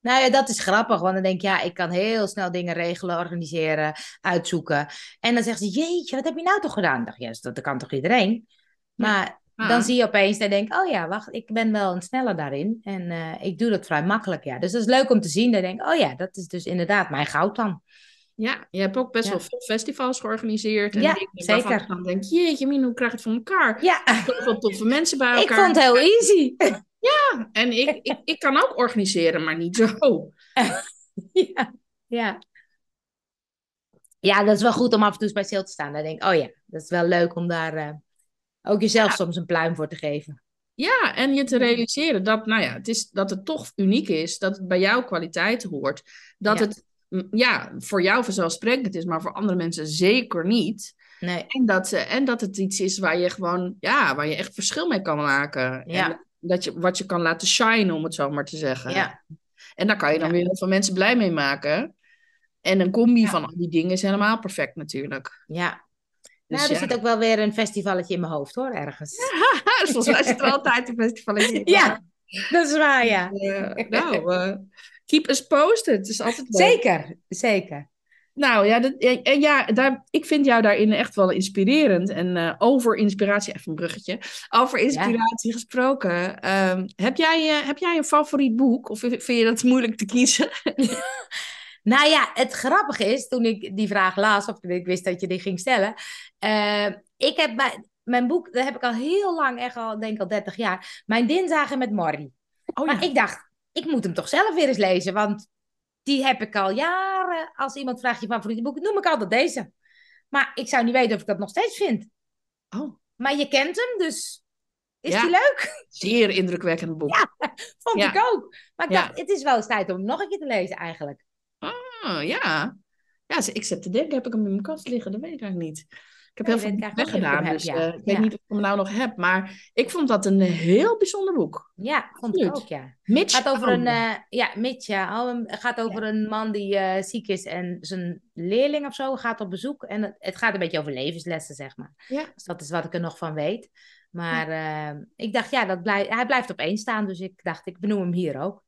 Nou ja, dat is grappig, want dan denk je, ja, ik kan heel snel dingen regelen, organiseren, uitzoeken. En dan zegt ze, jeetje, wat heb je nou toch gedaan? Ik dacht, ja, dat kan toch iedereen? Maar dan ah. zie je opeens en denk oh ja, wacht, ik ben wel een sneller daarin. En uh, ik doe dat vrij makkelijk, ja. Dus dat is leuk om te zien. Dan denk ik, oh ja, dat is dus inderdaad mijn goud dan. Ja, je hebt ook best wel veel festivals georganiseerd. En ja, zeker. Dan denk jeetje Min, hoe krijg je het voor elkaar? Ja. Zoveel toffe mensen bij elkaar. Ik vond het heel easy. Ja, en ik, ik, ik kan ook organiseren, maar niet zo. ja, ja. Ja, dat is wel goed om af en toe bij stil te staan. Dan denk ik, oh ja, dat is wel leuk om daar... Uh, ook jezelf soms een pluim voor te geven. Ja, en je te realiseren dat, nou ja, het is, dat het toch uniek is, dat het bij jouw kwaliteit hoort. Dat het ja, voor jou vanzelfsprekend is, maar voor andere mensen zeker niet. Nee. En dat, eh, en dat het iets is waar je gewoon, ja, waar je echt verschil mee kan maken. Ja. En dat je, wat je kan laten shinen, om het zo maar te zeggen. Ja. En daar kan je dan Ja. weer heel veel mensen blij mee maken. En een combi van al die dingen is helemaal perfect natuurlijk. Ja. Dus nou, er ja. zit ook wel weer een festivalletje in mijn hoofd hoor, ergens. Volgens mij zit er altijd een festival in. Ja, dat is waar, ja. Eh, nou, eh, keep us posted. Het is altijd leuk. Zeker, zeker. Nou ja, dat, en, en ja daar, ik vind jou daarin echt wel inspirerend. En eh, over inspiratie, even een bruggetje. Over inspiratie gesproken. ehm, heb, jij, heb jij een favoriet boek? Of vind je dat moeilijk te kiezen? Nou ja, het grappige is, toen ik die vraag las, of ik wist dat je die ging stellen. eh, ik heb bij, mijn boek, dat heb ik al heel lang, echt al, denk ik al 30 jaar. Mijn dinsdagen met Morrie. Oh Maar ik dacht, ik moet hem toch zelf weer eens lezen, want die heb ik al jaren. Als iemand vraagt je favoriete boek, noem ik altijd deze. Maar ik zou niet weten of ik dat nog steeds vind. Oh, Maar je kent hem, dus is Ja. die leuk? zeer indrukwekkend boek. Ja. Vond Ja. ik ook. Maar ik Ja. dacht, het is wel eens tijd om hem nog een keer te lezen eigenlijk. Oh, ja. Ja, ik zit te denken, heb ik hem in mijn kast liggen? Dat weet ik eigenlijk niet. Ik heb Nee, heel veel weggedaan, dus heb, eh, ik weet Ja. niet of ik hem nou nog heb. Maar ik vond dat een heel bijzonder boek. Ja, vond ik ook, ja. Mitch Het gaat over een, eh, ja, Mitch. Oh, gaat over een man die eh, ziek is en zijn leerling of zo gaat op bezoek. En het, het gaat een beetje over levenslessen, zeg maar. Ja. Dus dat is wat ik er nog van weet. Maar ik dacht, ja, dat blij, hij blijft op één staan. Dus ik dacht, ik benoem hem hier ook.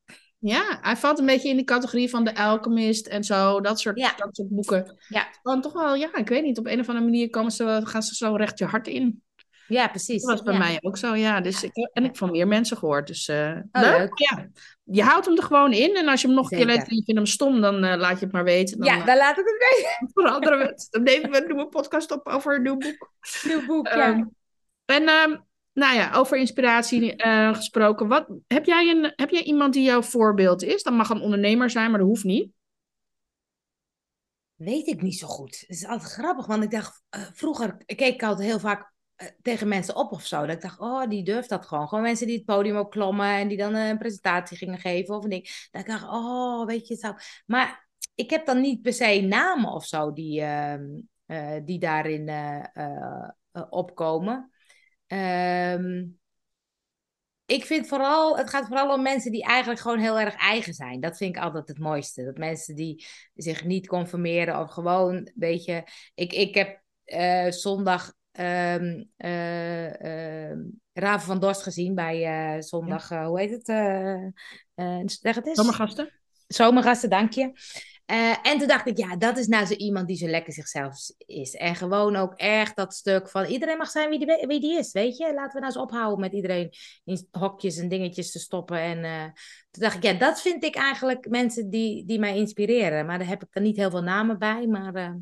Ja, hij valt een beetje in de categorie van de Alchemist en zo. Dat soort, Ja. dat soort boeken. Ja, Dan toch wel, ja, ik weet niet. Op een of andere manier komen ze, gaan ze zo recht je hart in. ja precies. Dat was bij ja. mij ook zo, ja. Dus ik, en ik van meer mensen gehoord. Dus eh, Oh, leuk. leuk. Ja. Je houdt hem er gewoon in. En als je hem nog een keer leest en je vindt hem stom, dan eh, laat je het maar weten. Dan Ja, eh, dan laat ik het weten. veranderen we het. Dan nemen we een podcast op over een nieuw boek. Nieuw boek, ja. en ehm, nou ja, over inspiratie eh, gesproken. Wat, heb, jij een, heb jij iemand die jouw voorbeeld is? Dat mag een ondernemer zijn, maar dat hoeft niet. Weet ik niet zo goed. Het is altijd grappig, want ik dacht, eh, vroeger keek ik altijd heel vaak eh, tegen mensen op of zo. Dat ik dacht, oh, die durft dat gewoon. Gewoon mensen die het podium opklommen en die dan een presentatie gingen geven of een ding. Dat ik dacht, oh, weet je het zo. Maar ik heb dan niet per se namen of zo die, ehm, eh, die daarin opkomen. Ehm, ik vind vooral, het gaat vooral om mensen die eigenlijk gewoon heel erg eigen zijn. Dat vind ik altijd het mooiste. Dat mensen die zich niet conformeren of gewoon een beetje. Ik, ik heb eh, zondag ehm eh, ehm, Raven van Dorst gezien bij eh, zondag, hoe heet het? zeg het eens. Zomergasten? Zomergasten, dank je. Eh, en toen dacht ik, ja, dat is nou zo iemand die zo lekker zichzelf is. En gewoon ook echt dat stuk van iedereen mag zijn wie die, wie die is, weet je. Laten we nou eens ophouden met iedereen in hokjes en dingetjes te stoppen. En eh, toen dacht ik, ja, dat vind ik eigenlijk mensen die, die mij inspireren. Maar daar heb ik dan niet heel veel namen bij, maar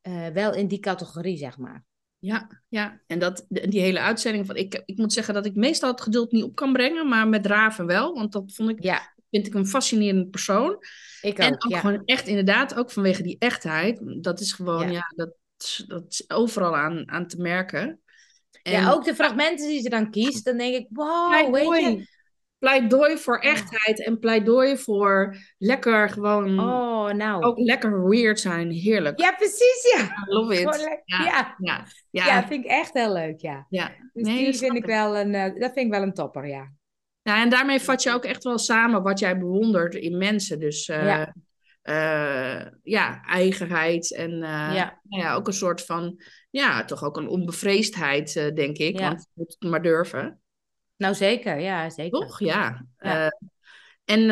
eh, wel in die categorie, zeg maar. Ja, ja. En dat, die hele uitzending van... Ik, ik moet zeggen dat ik meestal het geduld niet op kan brengen, maar met Raven wel. Want dat vond ik, Ja, vind ik een fascinerende persoon. ik En ook, ook ja. gewoon echt inderdaad, ook vanwege die echtheid. Dat is gewoon, Ja. ja, dat, dat is overal aan, aan te merken. En Ja, ook de fragmenten die ze dan kiest, dan denk ik, wow, weet je. pleidooi, voor echtheid en pleidooi voor lekker gewoon, Oh, nou. ook lekker weird zijn. Heerlijk. Ja, precies, ja. I love it. Ja, ja. ja, vind ik echt heel leuk, ja. ja. Dus Nee, die vind ik wel een, eh, dat vind ik wel een topper, ja. Ja, en daarmee vat je ook echt wel samen wat jij bewondert in mensen. Dus eh, Ja. eh, ja, eigenheid en eh, Ja. Nou ja, ook een soort van, ja, toch ook een onbevreesdheid, denk ik. Ja. Want je moet het maar durven. Nou, zeker, ja, zeker. Toch? Ja. En,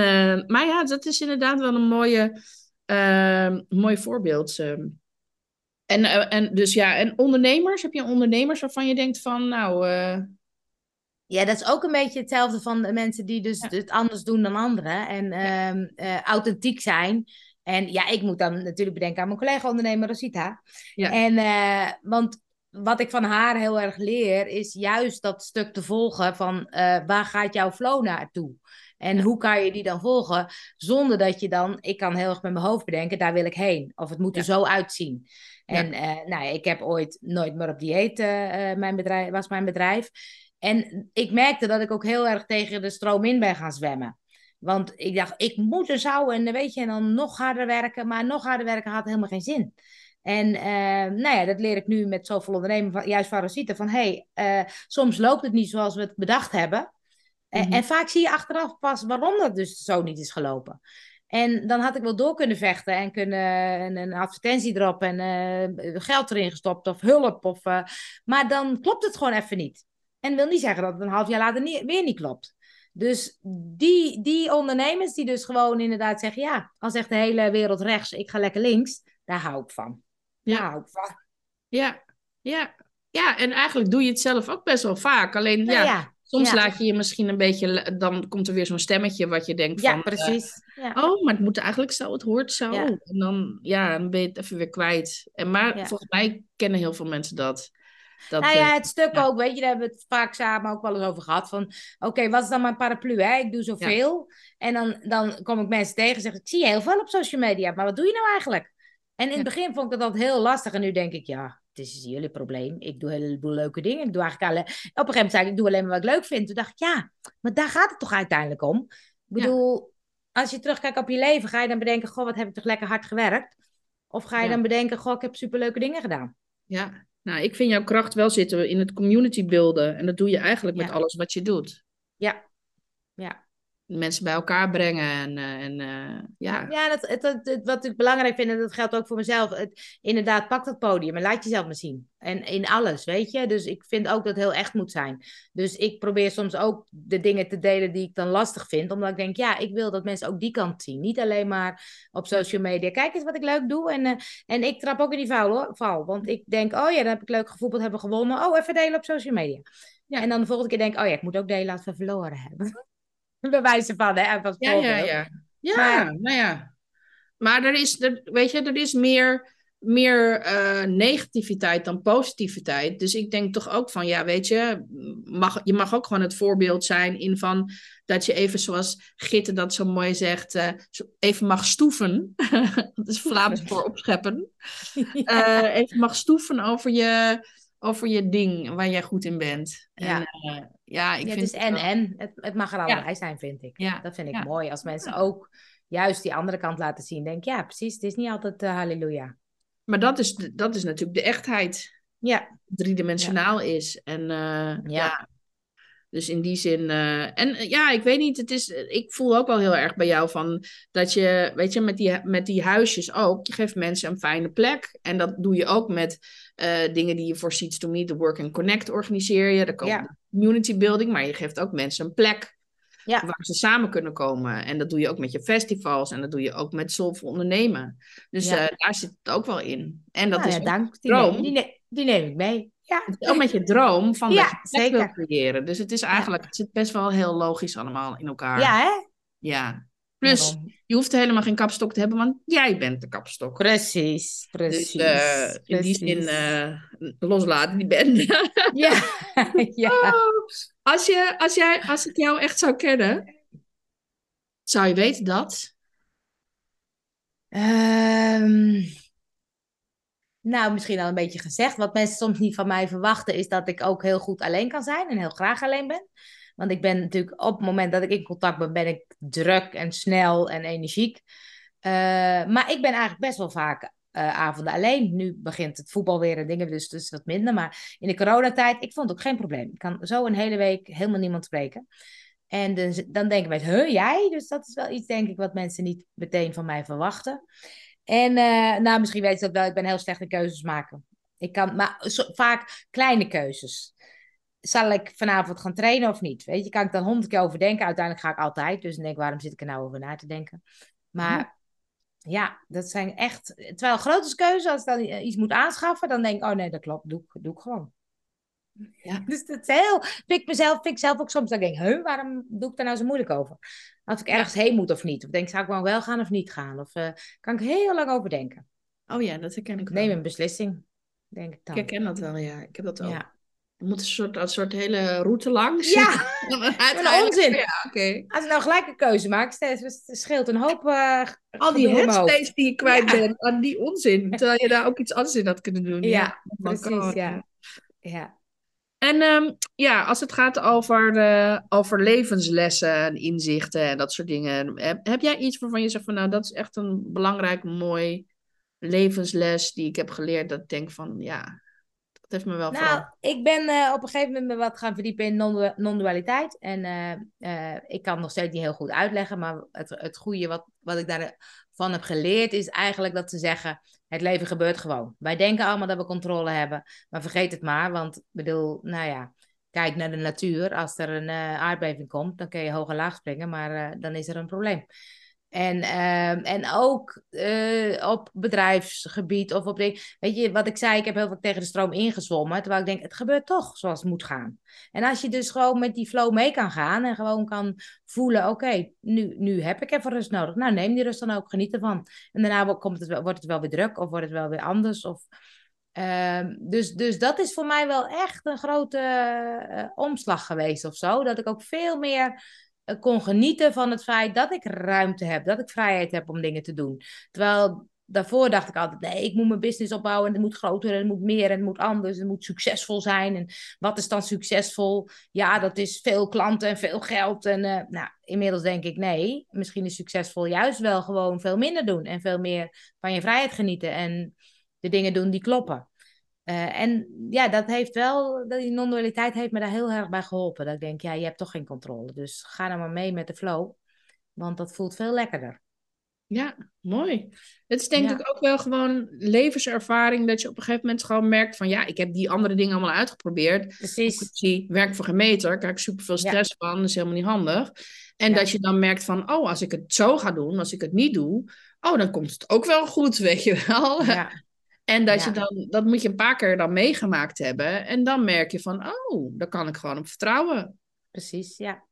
maar ja, dat is inderdaad wel een mooie, mooi voorbeeld. eh. En, en dus ja, en ondernemers, heb je ondernemers waarvan je denkt van, nou, Ja, dat is ook een beetje hetzelfde van de mensen die dus Ja. het anders doen dan anderen. En ehm, eh, authentiek zijn. En ja, ik moet dan natuurlijk bedenken aan mijn collega-ondernemer Rosita. Ja. En, eh, want wat ik van haar heel erg leer, is juist dat stuk te volgen van eh, waar gaat jouw flow naartoe? En hoe kan je die dan volgen zonder dat je dan, ik kan heel erg met mijn hoofd bedenken, daar wil ik heen. Of het moet er zo uitzien. En nou, ik heb ooit nooit meer op dieet, mijn bedrijf, was mijn bedrijf. En ik merkte dat ik ook heel erg tegen de stroom in ben gaan zwemmen. Want ik dacht, ik moet er zo en weet je, en dan nog harder werken. Maar nog harder werken had helemaal geen zin. En uh, nou ja, dat leer ik nu met zoveel ondernemers, van, juist van Rosita, van hey, uh, soms loopt het niet zoals we het bedacht hebben. Mm -hmm. En vaak zie je achteraf pas waarom dat dus zo niet is gelopen. En dan had ik wel door kunnen vechten en kunnen een, een advertentie erop en uh, geld erin gestopt of hulp. Of, maar dan klopt het gewoon even niet. En wil niet zeggen dat het een half jaar later niet, weer niet klopt. Dus die, die ondernemers die dus gewoon inderdaad zeggen, ja, als echt de hele wereld rechts, ik ga lekker links, daar hou ik van. Daar hou ik van. Ja, ja. Ja, en eigenlijk doe je het zelf ook best wel vaak. Alleen ja, Nou ja, soms ja. laat je je misschien een beetje, dan komt er weer zo'n stemmetje wat je denkt Ja, van, eh, precies. Ja. oh, maar het moet eigenlijk zo, het hoort zo. Ja. En dan, ja, dan ben je het even weer kwijt. En maar Ja. volgens mij kennen heel veel mensen dat. Dat Nou ja, het stuk ja. ook, weet je, daar hebben we het vaak samen ook wel eens over gehad. Van, oké, wat is dan mijn paraplu, hè? Ik doe zoveel. En dan, dan kom ik mensen tegen en zeg ik, zie je heel veel op social media, maar wat doe je nou eigenlijk? En in het begin vond ik dat altijd heel lastig. En nu denk ik, ja, het is jullie probleem. Ik doe een heleboel leuke dingen. Ik doe eigenlijk alle... Op een gegeven moment zei ik, ik doe alleen maar wat ik leuk vind. Toen dacht ik, ja, maar daar gaat het toch uiteindelijk om? Ik bedoel, als je terugkijkt op je leven, ga je dan bedenken, goh, wat heb ik toch lekker hard gewerkt? Of ga je Ja. dan bedenken, goh, ik heb superleuke dingen gedaan? Ja, nou, ik vind jouw kracht wel zitten in het community builden. En dat doe je eigenlijk met alles wat je doet. Ja, ja. Mensen bij elkaar brengen en, eh, en eh, ja. Ja, dat, het, het- het- wat ik belangrijk vind, en dat geldt ook voor mezelf. Het, inderdaad, pak dat podium en laat jezelf maar zien. En in alles, weet je. Dus ik vind ook dat het heel echt moet zijn. Dus ik probeer soms ook de dingen te delen die ik dan lastig vind. Omdat ik denk, ja, ik wil dat mensen ook die kant zien. Niet alleen maar op social media. Kijk eens wat ik leuk doe. En, eh, en ik trap ook in die val, hoor, val. Want ik denk, oh ja, dan heb ik leuk gevoetbald, hebben we gewonnen. Oh, even delen op social media. Ja. En dan de volgende keer denk ik, oh ja, ik moet ook delen als we verloren hebben. Bij wijze van, hè. Als Ja, ja, ja. Ja, Maar- nou ja. Maar er is, er, weet je, er is meer, meer eh, negativiteit dan positiviteit. Dus ik denk toch ook van, ja, weet je, mag, je mag ook gewoon het voorbeeld zijn in van dat je even zoals Gitte dat zo mooi zegt, eh, even mag stoeven. dat is Vlaams voor opscheppen. Eh, even mag stoeven over je, over je ding waar jij goed in bent. Ja. En, eh, ja, ik Ja, vind het is en wel- en. Het, het mag er Ja. allebei zijn, vind ik. Ja. Dat vind ik mooi. Als mensen ook juist die andere kant laten zien. Denk ja, precies. Het is niet altijd eh, halleluja. Maar dat is, dat is natuurlijk de echtheid. Ja, driedimensionaal is. En eh, ja. Dus in die zin. eh, en eh, ja, ik weet niet, het is, ik voel ook wel heel erg bij jou van dat je, weet je, met die, met die huisjes ook, je geeft mensen een fijne plek. En dat doe je ook met eh, dingen die je voor Seeds to Meet, de Work and Connect organiseer je. Daar komt Ja. de community building, maar je geeft ook mensen een plek. Ja. Waar ze samen kunnen komen. En dat doe je ook met je festivals. En dat doe je ook met Soulful Ondernemen. Dus Ja. eh, daar zit het ook wel in. En dat Nou is dank. Die die neem ik mee. Ja, het is ook met je droom van Ja, dat je plek wil zeker. creëren. Dus het is eigenlijk, het zit best wel heel logisch allemaal in elkaar. ja hè? Ja. Plus, je hoeft helemaal geen kapstok te hebben, want jij bent de kapstok. Precies, precies. Dus eh, in die zin precies. eh, loslaten die bende. Ja, ja. Oh, als, je, als, jij, als ik jou echt zou kennen, zou je weten dat. Ehm, nou, misschien al een beetje gezegd. Wat mensen soms niet van mij verwachten, is dat ik ook heel goed alleen kan zijn en heel graag alleen ben. Want ik ben natuurlijk op het moment dat ik in contact ben, ben ik druk en snel en energiek. Eh, maar ik ben eigenlijk best wel vaak eh, avonden alleen. Nu begint het voetbal weer en dingen, dus, dus wat minder. Maar in de coronatijd, ik vond het ook geen probleem. Ik kan zo een hele week helemaal niemand spreken. En dus, dan denken mensen, huh, jij? Dus dat is wel iets, denk ik, wat mensen niet meteen van mij verwachten. En eh, nou, misschien weet je ook wel, ik ben heel slecht in keuzes maken. Ik kan, maar zo- vaak kleine keuzes. Zal ik vanavond gaan trainen of niet? Weet je, kan ik dan honderd keer over denken. Uiteindelijk ga ik altijd. Dus dan denk ik, waarom zit ik er nou over na te denken? Maar ja, dat zijn echt... Terwijl grote keuzes, als ik dan iets moet aanschaffen, dan denk ik, oh nee, dat klopt, doe doe ik gewoon. Ja. Dus dat is heel... Vind ik mezelf, vind ik zelf ook soms, dat ik denk, huh, waarom doe ik daar nou zo moeilijk over? Of ik ergens heen moet of niet. Of denk, zou ik wel wel gaan of niet gaan? Of eh, kan ik heel lang over denken. Oh ja, dat herken ik wel. Neem een beslissing, denk ik dan. Ik herken dat wel, ja. Ik heb dat ook. Ja. Er moet een soort, een soort hele route langs. Ja, Uiteindelijk- onzin. Ja, als ik nou gelijk een keuze maak, steeds- scheelt een hoop eh Al die headspace die je kwijt Ja. bent aan die onzin. Terwijl je daar ook iets anders in had kunnen doen. Ja, dat kan. precies, ja. Ja. En ehm, ja, als het gaat over, eh, over levenslessen en inzichten en dat soort dingen. Heb, heb jij iets waarvan je zegt van nou, dat is echt een belangrijk, mooi levensles die ik heb geleerd dat ik denk van ja, dat heeft me wel Nou, ik ben eh, op een gegeven moment me wat gaan verdiepen in non- non-dualiteit. En eh, ik kan nog steeds niet heel goed uitleggen, maar het, het goede wat, wat ik daarvan heb geleerd is eigenlijk dat ze zeggen, het leven gebeurt gewoon. Wij denken allemaal dat we controle hebben, maar vergeet het maar, want bedoel, nou ja, kijk naar de natuur. Als er een eh, aardbeving komt, dan kun je hoog en laag springen, maar eh, dan is er een probleem. En, ehm, en ook eh, op bedrijfsgebied of op. Weet je, wat ik zei, ik heb heel vaak tegen de stroom ingezwommen. Terwijl ik denk, het gebeurt toch zoals het moet gaan. En als je dus gewoon met die flow mee kan gaan en gewoon kan voelen, oké, nu, nu heb ik even rust nodig. Nou, neem die rust dan ook, geniet ervan. En daarna komt het wordt het wel weer druk of wordt het wel weer anders. Of, ehm, dus, dus dat is voor mij wel echt een grote eh, omslag geweest of zo. Dat ik ook veel meer kon genieten van het feit dat ik ruimte heb, dat ik vrijheid heb om dingen te doen. Terwijl daarvoor dacht ik altijd, nee, ik moet mijn business opbouwen en het moet groter en het moet meer en het moet anders, het moet succesvol zijn. En wat is dan succesvol? Ja, dat is veel klanten en veel geld. En eh, nou, inmiddels denk ik, nee, misschien is succesvol juist wel gewoon veel minder doen en veel meer van je vrijheid genieten en de dingen doen die kloppen. Uh, en ja, dat heeft wel, die non-dualiteit heeft me daar heel erg bij geholpen. Dat ik denk, ja, je hebt toch geen controle. Dus ga nou maar mee met de flow. Want dat voelt veel lekkerder. Ja, mooi. Het is denk Ja. ik ook wel gewoon levenservaring dat je op een gegeven moment gewoon merkt van ja, ik heb die andere dingen allemaal uitgeprobeerd. Precies. Werk voor geen meter, krijg ik superveel Ja. stress van, dat is helemaal niet handig. En Ja. dat je dan merkt van, oh, als ik het zo ga doen, als ik het niet doe, oh, dan komt het ook wel goed, weet je wel. Ja, En dat Ja. je dan, dat moet je een paar keer dan meegemaakt hebben. En dan merk je van, oh, daar kan ik gewoon op vertrouwen. precies. Ja.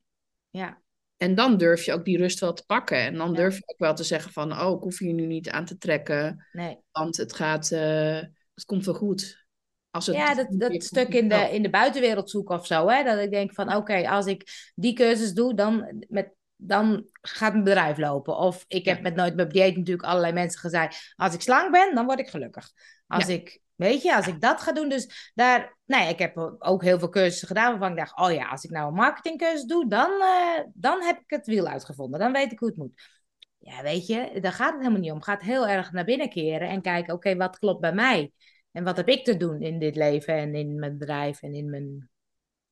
Ja. En dan durf je ook die rust wel te pakken. En dan Ja. durf je ook wel te zeggen van, oh, ik hoef je nu niet aan te trekken. Nee. Want het gaat, eh, het komt wel goed. Als het Ja, dat, dat stuk in de, in de buitenwereld zoeken of zo. Hè? Dat ik denk van, oké, als ik die cursus doe, dan, met, dan gaat mijn bedrijf lopen. Of ik heb Ja. met Nooit meer dieet natuurlijk allerlei mensen gezegd, als ik slank ben, dan word ik gelukkig. Als Ja. ik, weet je, als ik dat ga doen. Dus daar, nou ja, ik heb ook heel veel cursussen gedaan waarvan ik dacht, oh ja, als ik nou een marketingcursus doe, dan, eh, dan heb ik het wiel uitgevonden. Dan weet ik hoe het moet. Ja, weet je, daar gaat het helemaal niet om. Gaat heel erg naar binnen keren en kijken, oké, wat klopt bij mij? En wat heb ik te doen in dit leven en in mijn bedrijf en in mijn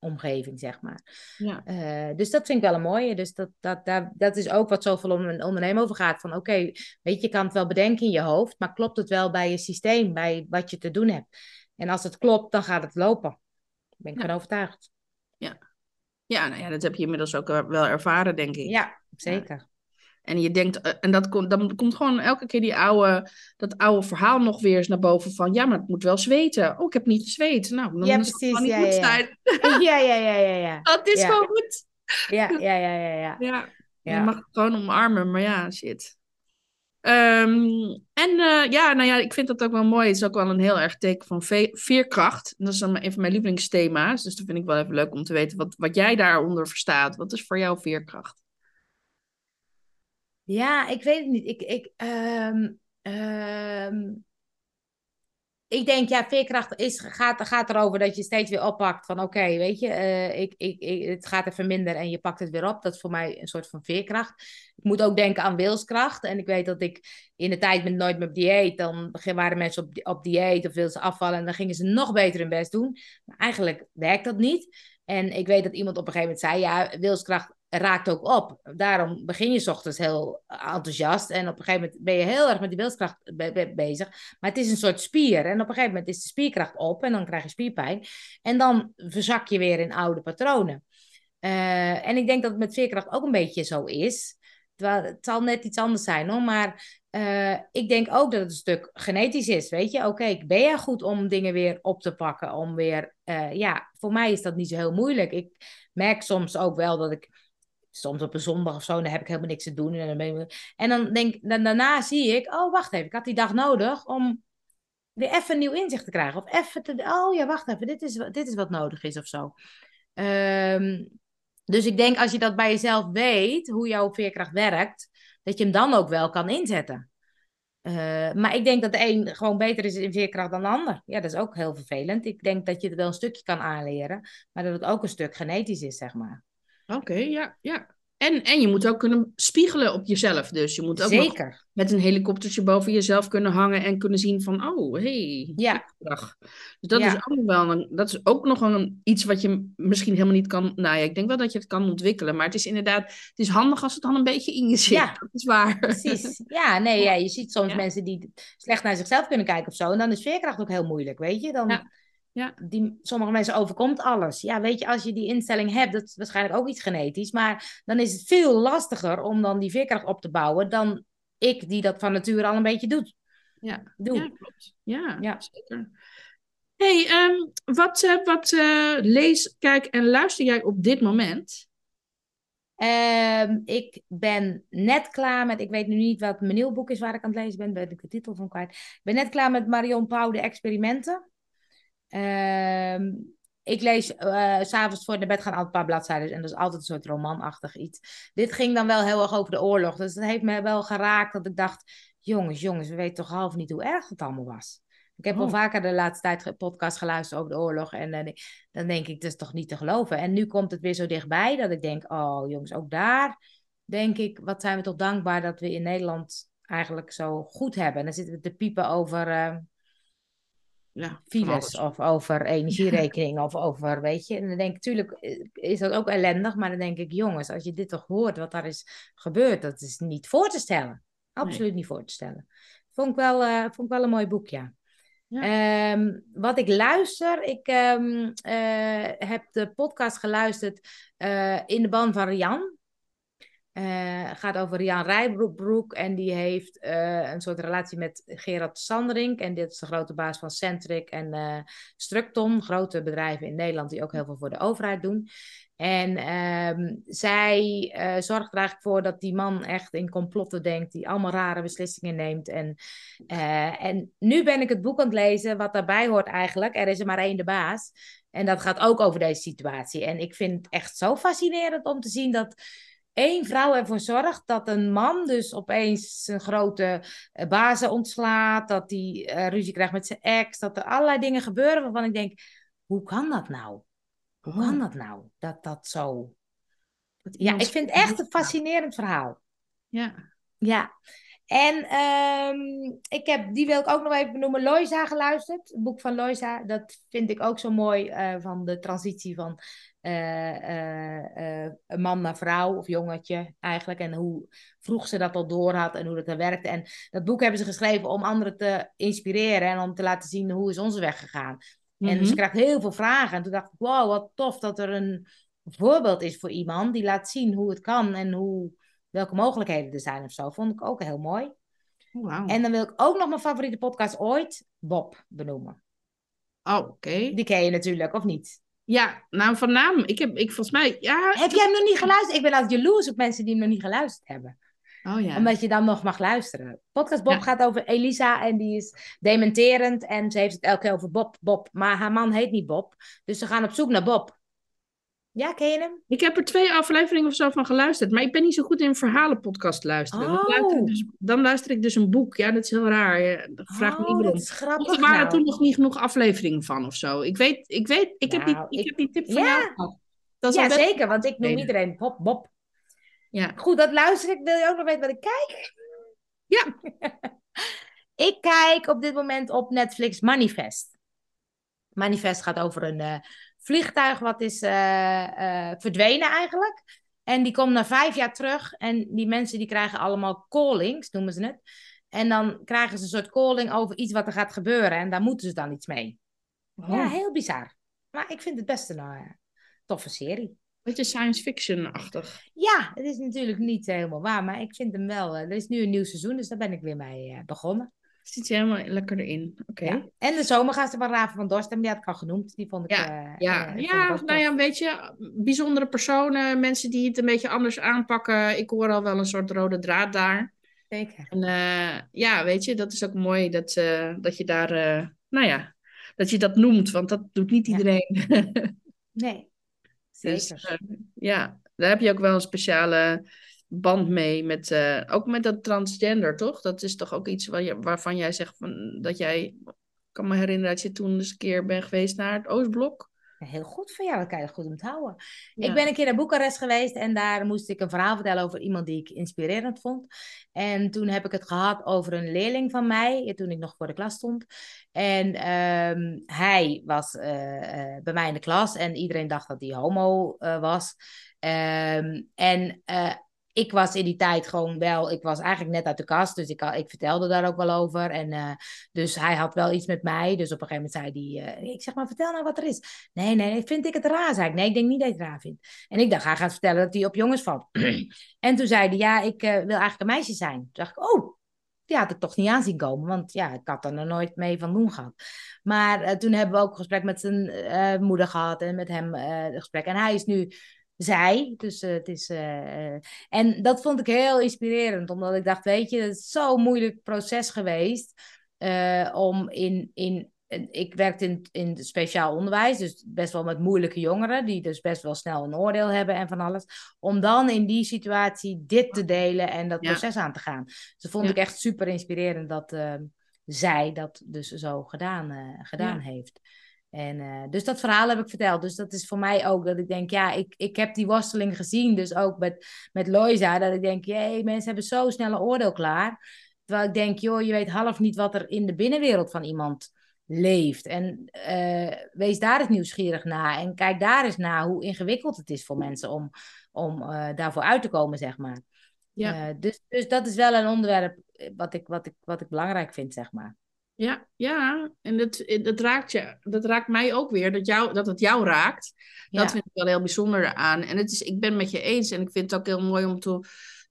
omgeving, zeg maar. Ja. Eh, dus dat vind ik wel een mooie. Dus dat, dat, dat, dat is ook wat zoveel om een ondernemen over gaat. Van oké, weet je, je kan het wel bedenken in je hoofd, maar klopt het wel bij je systeem, bij wat je te doen hebt? En als het klopt, dan gaat het lopen. Daar ben ik Ja. van overtuigd. ja, nou ja, dat heb je inmiddels ook wel ervaren, denk ik. Ja, zeker. En je denkt, eh, en dat komt, dan komt gewoon elke keer die oude, dat oude verhaal nog weer eens naar boven van, ja, maar het moet wel zweten. Oh, ik heb niet gezweet. Nou, dan Ja, is het precies, niet ja, goed ja, ja. zijn. Ja, ja, ja, ja, ja. Dat is gewoon goed. Ja, ja, ja, ja, ja. Je mag het gewoon omarmen, maar ja, shit. Ehm, en eh, ja, nou ja, ik vind dat ook wel mooi. Het is ook wel een heel erg teken van ve- veerkracht. En dat is dan een van mijn lievelingsthema's. Dus dat vind ik wel even leuk om te weten wat, wat jij daaronder verstaat. Wat is voor jou veerkracht? Ja, ik weet het niet. Ik, ik, ehm, ehm, ik denk, ja, veerkracht is, gaat, gaat erover dat je steeds weer oppakt van oké, weet je, eh, ik, ik, het gaat even minder en je pakt het weer op. Dat is voor mij een soort van veerkracht. Ik moet ook denken aan wilskracht. En ik weet dat ik in de tijd met Nooit meer op dieet, dan waren mensen op, op dieet of wilden ze afvallen en dan gingen ze nog beter hun best doen. Maar eigenlijk werkt dat niet. En ik weet dat iemand op een gegeven moment zei, ja, wilskracht raakt ook op. Daarom begin je ochtends heel enthousiast. En op een gegeven moment ben je heel erg met die wilskracht be- be- bezig. Maar het is een soort spier. En op een gegeven moment is de spierkracht op. En dan krijg je spierpijn. En dan verzak je weer in oude patronen. Eh, en ik denk dat het met veerkracht ook een beetje zo is. Terwijl het zal net iets anders zijn hoor. Maar eh, ik denk ook dat het een stuk genetisch is. Weet je, oké, ben jij goed om dingen weer op te pakken? Om weer, eh, ja, voor mij is dat niet zo heel moeilijk. Ik merk soms ook wel dat ik soms op een zondag of zo, dan heb ik helemaal niks te doen. En dan, ik, en dan denk dan, daarna zie ik, oh wacht even, ik had die dag nodig om weer even een nieuw inzicht te krijgen. Of even te, oh ja, wacht even, dit is, dit is wat nodig is of zo. Ehm, dus ik denk als je dat bij jezelf weet, hoe jouw veerkracht werkt, dat je hem dan ook wel kan inzetten. Eh, maar ik denk dat de een gewoon beter is in veerkracht dan de ander. Ja, dat is ook heel vervelend. Ik denk dat je het wel een stukje kan aanleren, maar dat het ook een stuk genetisch is, zeg maar. Oké, ja, ja. En, en je moet ook kunnen spiegelen op jezelf. Dus je moet ook nog Zeker. met een helikoptertje boven jezelf kunnen hangen en kunnen zien van, oh, hey, Ja. dag. Dus dat, Ja. is ook wel een, dat is ook nog een, iets wat je misschien helemaal niet kan. Nou ja, ik denk wel dat je het kan ontwikkelen. Maar het is inderdaad, het is handig als het dan een beetje in je zit. Ja. Dat is waar. Precies. Ja, nee, ja, je ziet soms Ja. mensen die slecht naar zichzelf kunnen kijken of zo. En dan is veerkracht ook heel moeilijk, weet je. Dan, Ja. Die, sommige mensen overkomt alles. Ja, weet je, als je die instelling hebt, dat is waarschijnlijk ook iets genetisch. Maar dan is het veel lastiger om dan die veerkracht op te bouwen dan ik, die dat van nature al een beetje doet. Ja. Doe. Ja, klopt. Ja, Ja. zeker. hey, ehm, wat, eh, wat eh, lees, kijk en luister jij op dit moment? Ehm, ik ben net klaar met, ik weet nu niet wat mijn nieuw boek is waar ik aan het lezen ben, ben ik de titel van kwijt. Ik ben net klaar met Marion Pauw, de experimenten. Ehm, ik lees s s'avonds voor naar bed gaan al een paar bladzijden en dat is altijd een soort romanachtig iets. Dit ging dan wel heel erg over de oorlog, dus dat heeft me wel geraakt dat ik dacht, jongens, jongens, we weten toch half niet hoe erg het allemaal was. Ik heb wel Oh. vaker de laatste tijd podcast geluisterd over de oorlog en eh, dan denk ik, dat is toch niet te geloven. En nu komt het weer zo dichtbij dat ik denk, oh jongens, ook daar denk ik, wat zijn we toch dankbaar dat we in Nederland eigenlijk zo goed hebben. En dan zitten we te piepen over eh, Ja, files of over energierekening of over, weet je. En dan denk ik, tuurlijk eh, is dat ook ellendig, maar dan denk ik, jongens, als je dit toch hoort, wat daar is gebeurd, dat is niet voor te stellen. Absoluut niet voor te stellen. Vond ik wel, eh, vond ik wel een mooi boek, ja. Ehm, wat ik luister, ik ehm, eh, heb de podcast geluisterd in de ban van Rian. Eh, gaat over Rian Rijbroek en die heeft eh, een soort relatie met Gerard Sanderink. En dit is de grote baas van Centric en eh, Structon, grote bedrijven in Nederland die ook heel veel voor de overheid doen. En ehm, zij zorgt er eigenlijk voor dat die man echt in complotten denkt, die allemaal rare beslissingen neemt. En, en nu ben ik het boek aan het lezen, wat daarbij hoort eigenlijk. Er is er maar één de baas. En dat gaat ook over deze situatie. En ik vind het echt zo fascinerend om te zien dat één vrouw ervoor zorgt dat een man dus opeens zijn grote eh, bazen ontslaat, dat hij eh, ruzie krijgt met zijn ex, dat er allerlei dingen gebeuren waarvan ik denk, hoe kan dat nou? Hoe kan dat nou? Dat dat zo... Ja, ik vind het echt een fascinerend verhaal. Ja. Ja. En ehm, ik heb, die wil ik ook nog even benoemen, Loisa geluisterd. Het boek van Loisa, dat vind ik ook zo mooi eh, van de transitie van eh, eh, man naar vrouw of jongetje eigenlijk. En hoe vroeg ze dat al door had en hoe dat er werkte. En dat boek hebben ze geschreven om anderen te inspireren en om te laten zien hoe is onze weg gegaan. En Mhm. ze krijgt heel veel vragen. En toen dacht ik, wow, wat tof dat er een voorbeeld is voor iemand die laat zien hoe het kan en hoe, welke mogelijkheden er zijn of zo. Vond ik ook heel mooi. Oh. En dan wil ik ook nog mijn favoriete podcast ooit, Bob, benoemen. Oh, oké. Die ken je natuurlijk, of niet? Ja, nou van naam. Ik heb, ik volgens mij, ja. Heb jij hem nog niet geluisterd? Ik ben altijd jaloers op mensen die hem nog niet geluisterd hebben. Oh ja. Omdat je dan nog mag luisteren. Podcast Bob Ja. gaat over Elisa en die is dementerend. En ze heeft het elke keer over Bob, Bob. Maar haar man heet niet Bob. Dus ze gaan op zoek naar Bob. Ja, ken je hem? Ik heb er twee afleveringen of zo van geluisterd, maar ik ben niet zo goed in verhalenpodcast luisteren. Dan, Oh. luister ik dus, dan luister ik dus een boek. Ja, dat is heel raar. Ja, dat vraag me Oh, niet dat grappig er waren nou. toen nog niet genoeg afleveringen van of zo. Ik weet, ik weet, ik, heb, die, Nou, ik, ik- heb die tip van Ja. jou gehad. Dat is Ja, best- zeker, want ik noem iedereen Bob, Bob. Ja. Goed, dat luister ik. Wil je ook nog weten wat ik kijk? Ja. ik kijk op dit moment op Netflix Manifest. Manifest gaat over een eh, vliegtuig wat is eh, verdwenen eigenlijk. En die komt na vijf jaar terug. En die mensen die krijgen allemaal callings, noemen ze het. En dan krijgen ze een soort calling over iets wat er gaat gebeuren. En daar moeten ze dan iets mee. Ja, heel bizar. Maar ik vind het best een eh, toffe serie. beetje science fiction-achtig. Ja, het is natuurlijk niet helemaal waar, maar ik vind hem wel. er is nu een nieuw seizoen, dus daar ben ik weer mee begonnen. Zit je helemaal lekker erin. Oké. Ja. En de zomergasten van Raven van Dorst, die had ik al genoemd. Die vond ik. Ja, eh, Ja, eh, ja nou ja, weet je, bijzondere personen, mensen die het een beetje anders aanpakken. Ik hoor al wel een soort rode draad daar. Zeker. En eh, ja, weet je, dat is ook mooi dat, dat je daar, nou ja, dat je dat noemt, want dat doet niet Ja. iedereen. Nee, Dus, zeker. ja, daar heb je ook wel een speciale band mee, met, eh, ook met dat transgender, toch? Dat is toch ook iets waar je, waarvan jij zegt van, dat jij, ik kan me herinneren dat je toen eens een keer bent geweest naar het Oostblok. Heel goed voor jou, dat kan je goed onthouden. Ik ben een keer naar Boekarest geweest en daar moest ik een verhaal vertellen over iemand die ik inspirerend vond. En toen heb ik het gehad over een leerling van mij, toen ik nog voor de klas stond. En ehm, hij was eh, eh, bij mij in de klas en iedereen dacht dat hij homo was. Um, en ik was in die tijd gewoon wel, ik was eigenlijk net uit de kast, dus ik, ik vertelde daar ook wel over. En uh, dus hij had wel iets met mij. Dus op een gegeven moment zei hij, uh, ik zeg maar, vertel nou wat er is. Nee, nee, vind ik het raar, zei ik. Nee, ik denk niet dat je het raar vindt. En ik dacht, hij gaat vertellen dat hij op jongens valt. en toen zei hij, ja, ik uh, wil eigenlijk een meisje zijn. Toen dacht ik, oh, die had ik toch niet aanzien komen, want ja, ik had er nog nooit mee van doen gehad. Maar toen hebben we ook een gesprek met zijn moeder gehad en met hem gesprek. En hij is nu zij. Dus uh, het is. Uh, en dat vond ik heel inspirerend, omdat ik dacht, weet je, het is zo'n moeilijk proces geweest om in. in ik werkte in, in speciaal onderwijs, dus best wel met moeilijke jongeren, die dus best wel snel een oordeel hebben en van alles. Om dan in die situatie dit te delen en dat proces aan te gaan. Dus dat vond ik echt super inspirerend dat zij dat dus zo gedaan, gedaan heeft. En, uh, dus dat verhaal heb ik verteld. Dus dat is voor mij ook dat ik denk, ja, ik, ik heb die worsteling gezien. Dus ook met, met Loisa, dat ik denk, jee, mensen hebben zo snel een oordeel klaar. Terwijl ik denk, joh, je weet half niet wat er in de binnenwereld van iemand leeft. En uh, wees daar eens nieuwsgierig naar. En kijk daar eens naar hoe ingewikkeld het is voor mensen om, om uh, daarvoor uit te komen, zeg maar. Ja. dus, dus dat is wel een onderwerp wat ik, wat, ik, wat ik belangrijk vind, zeg maar. Ja, ja. en dat, dat, raakt je, dat raakt mij ook weer, dat, jou, dat het jou raakt. Dat vind ik wel heel bijzonder aan. En het is, ik ben met je eens en ik vind het ook heel mooi om te,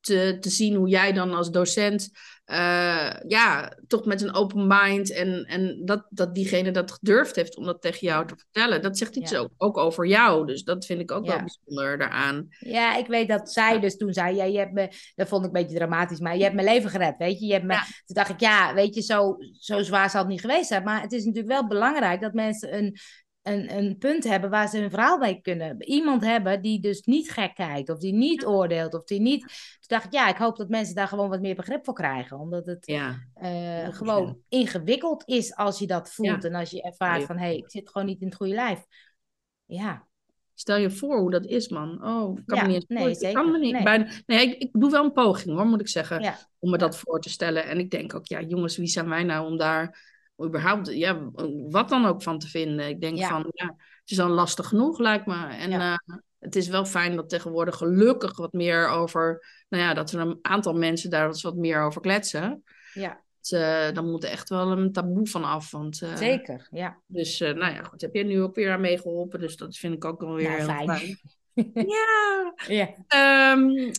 te, te zien hoe jij dan als docent uh, ja, toch met een open mind en, en dat, dat diegene dat gedurfd heeft om dat tegen jou te vertellen. Dat zegt iets ook, ook over jou. Dus dat vind ik ook wel bijzonder daaraan. Ja, ik weet dat zij dus toen zei, ja, je hebt me, dat vond ik een beetje dramatisch, maar je hebt mijn leven gered, weet je. je hebt me, Toen dacht ik, ja, weet je, zo, zo zwaar zal het niet geweest zijn. Maar het is natuurlijk wel belangrijk dat mensen een, een, een punt hebben waar ze hun verhaal bij kunnen. Iemand hebben die dus niet gek kijkt, of die niet oordeelt, of die niet. Toen dacht ik, ja, ik hoop dat mensen daar gewoon wat meer begrip voor krijgen. Omdat het ja. Uh, gewoon ingewikkeld is als je dat voelt. En als je ervaart van, hé, hey, ik zit gewoon niet in het goede lijf. Ja. Stel je voor hoe dat is, man. Oh, kan me niet nee, zeker. Kan me niet. Nee, Bijna, nee ik, ik, doe wel een poging, hoor, moet ik zeggen. Om me dat voor te stellen. En ik denk ook, ja, jongens, wie zijn wij nou om daar überhaupt, ja, wat dan ook van te vinden. Ik denk van, ja, het is al lastig genoeg, lijkt me. En uh, het is wel fijn dat tegenwoordig gelukkig wat meer over, nou ja, dat er een aantal mensen daar wat meer over kletsen. Ja. Dus, uh, dan moet er echt wel een taboe van af. Want, uh, Zeker, ja. Dus, nou ja, goed, heb jij nu ook weer aan meegeholpen. Dus dat vind ik ook wel weer heel fijn. fijn. ja. ja. Um,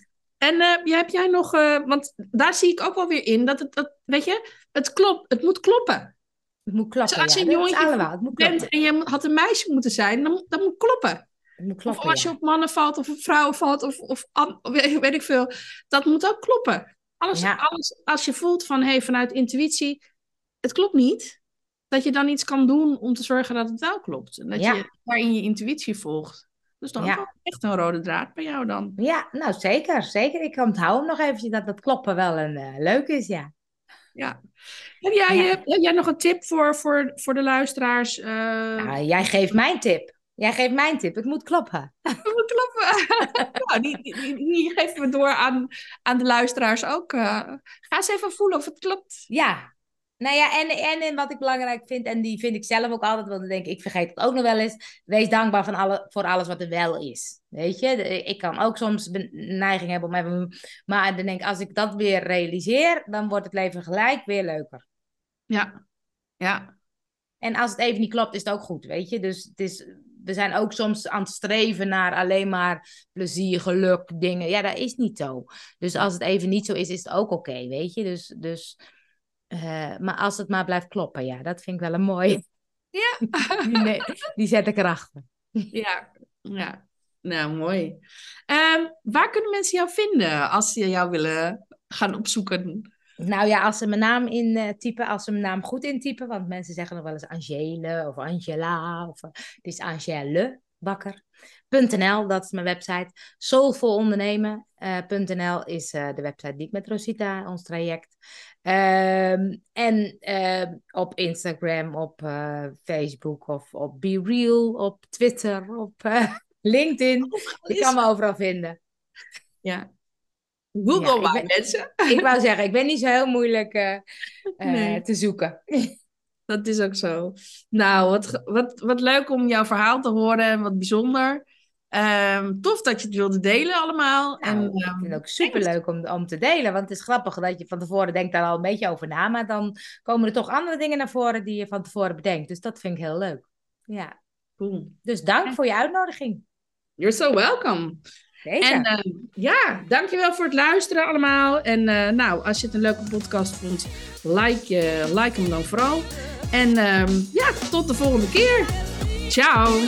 en uh, heb jij nog, uh, want daar zie ik ook wel weer in dat het, dat, weet je, het klopt, het moet kloppen. Het moet kloppen. Dus als je een jongetje bent en je had een meisje moeten zijn, dan, dan moet kloppen. Moet kloppen, of als je op mannen valt of op vrouwen valt of, of weet ik veel. Dat moet ook kloppen. Alles, alles als je voelt van hey, vanuit intuïtie, het klopt niet. Dat je dan iets kan doen om te zorgen dat het wel klopt. En dat je daarin je intuïtie volgt. Dus dan ja. echt een rode draad bij jou dan. Ja, nou zeker. Zeker. Ik onthoud hem nog eventjes dat dat kloppen wel een uh, leuk is, ja. Ja. Heb jij, ja. heb jij nog een tip voor, voor, voor de luisteraars? Uh... Nou, jij geeft mijn tip. Jij geeft mijn tip. Het moet kloppen. Het moet kloppen. nou, die, die, die, geven we door aan, aan de luisteraars ook. Uh, ga eens even voelen of het klopt. Ja, nou ja, en, en, en wat ik belangrijk vind, en die vind ik zelf ook altijd, want ik denk ik vergeet het ook nog wel eens. Wees dankbaar van alle, voor alles wat er wel is. Weet je, ik kan ook soms neiging hebben om even. Maar dan denk ik, als ik dat weer realiseer, dan wordt het leven gelijk weer leuker. Ja, ja. En als het even niet klopt, is het ook goed, weet je. Dus het is, we zijn ook soms aan het streven naar alleen maar plezier, geluk, dingen. Ja, dat is niet zo. Dus als het even niet zo is, is het ook oké, weet je. Dus. dus uh, maar als het maar blijft kloppen, ja, dat vind ik wel een mooie. Ja. die, die zet ik erachter. Ja, ja. Nou, mooi. Uh, waar kunnen mensen jou vinden als ze jou willen gaan opzoeken? Nou ja, als ze mijn naam intypen, als ze mijn naam goed intypen, want mensen zeggen nog wel eens Angele of Angela, of uh, het is Angele Bakker.nl, dat is mijn website. Soulfulondernemen.nl is de website die ik met Rosita, ons traject. Ehm, en ehm, op Instagram, op uh, Facebook of op Be Real, op Twitter, op uh, LinkedIn. Je kan me overal vinden. Ja. Google ja, maar, mensen. Ik wou zeggen, ik ben niet zo heel moeilijk nee. te zoeken. Dat is ook zo. Nou, wat, wat, wat leuk om jouw verhaal te horen en wat bijzonder. Um, tof dat je het wilde delen allemaal. Nou, en, ik vind het ook superleuk om, om te delen. Want het is grappig dat je van tevoren denkt daar al een beetje over na. Maar dan komen er toch andere dingen naar voren die je van tevoren bedenkt. Dus dat vind ik heel leuk. Ja. Cool. Dus dank voor je uitnodiging. You're so welcome. Zeker. En uh, ja, dankjewel voor het luisteren allemaal. En uh, nou, als je het een leuke podcast vond, like, uh, like hem dan vooral. En ja, tot de volgende keer. Ciao.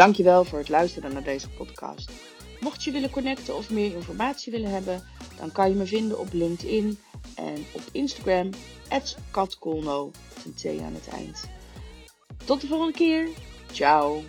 Dankjewel voor het luisteren naar deze podcast. Mocht je willen connecten of meer informatie willen hebben, dan kan je me vinden op LinkedIn en op Instagram, katkolno, aan het eind. Tot de volgende keer. Ciao.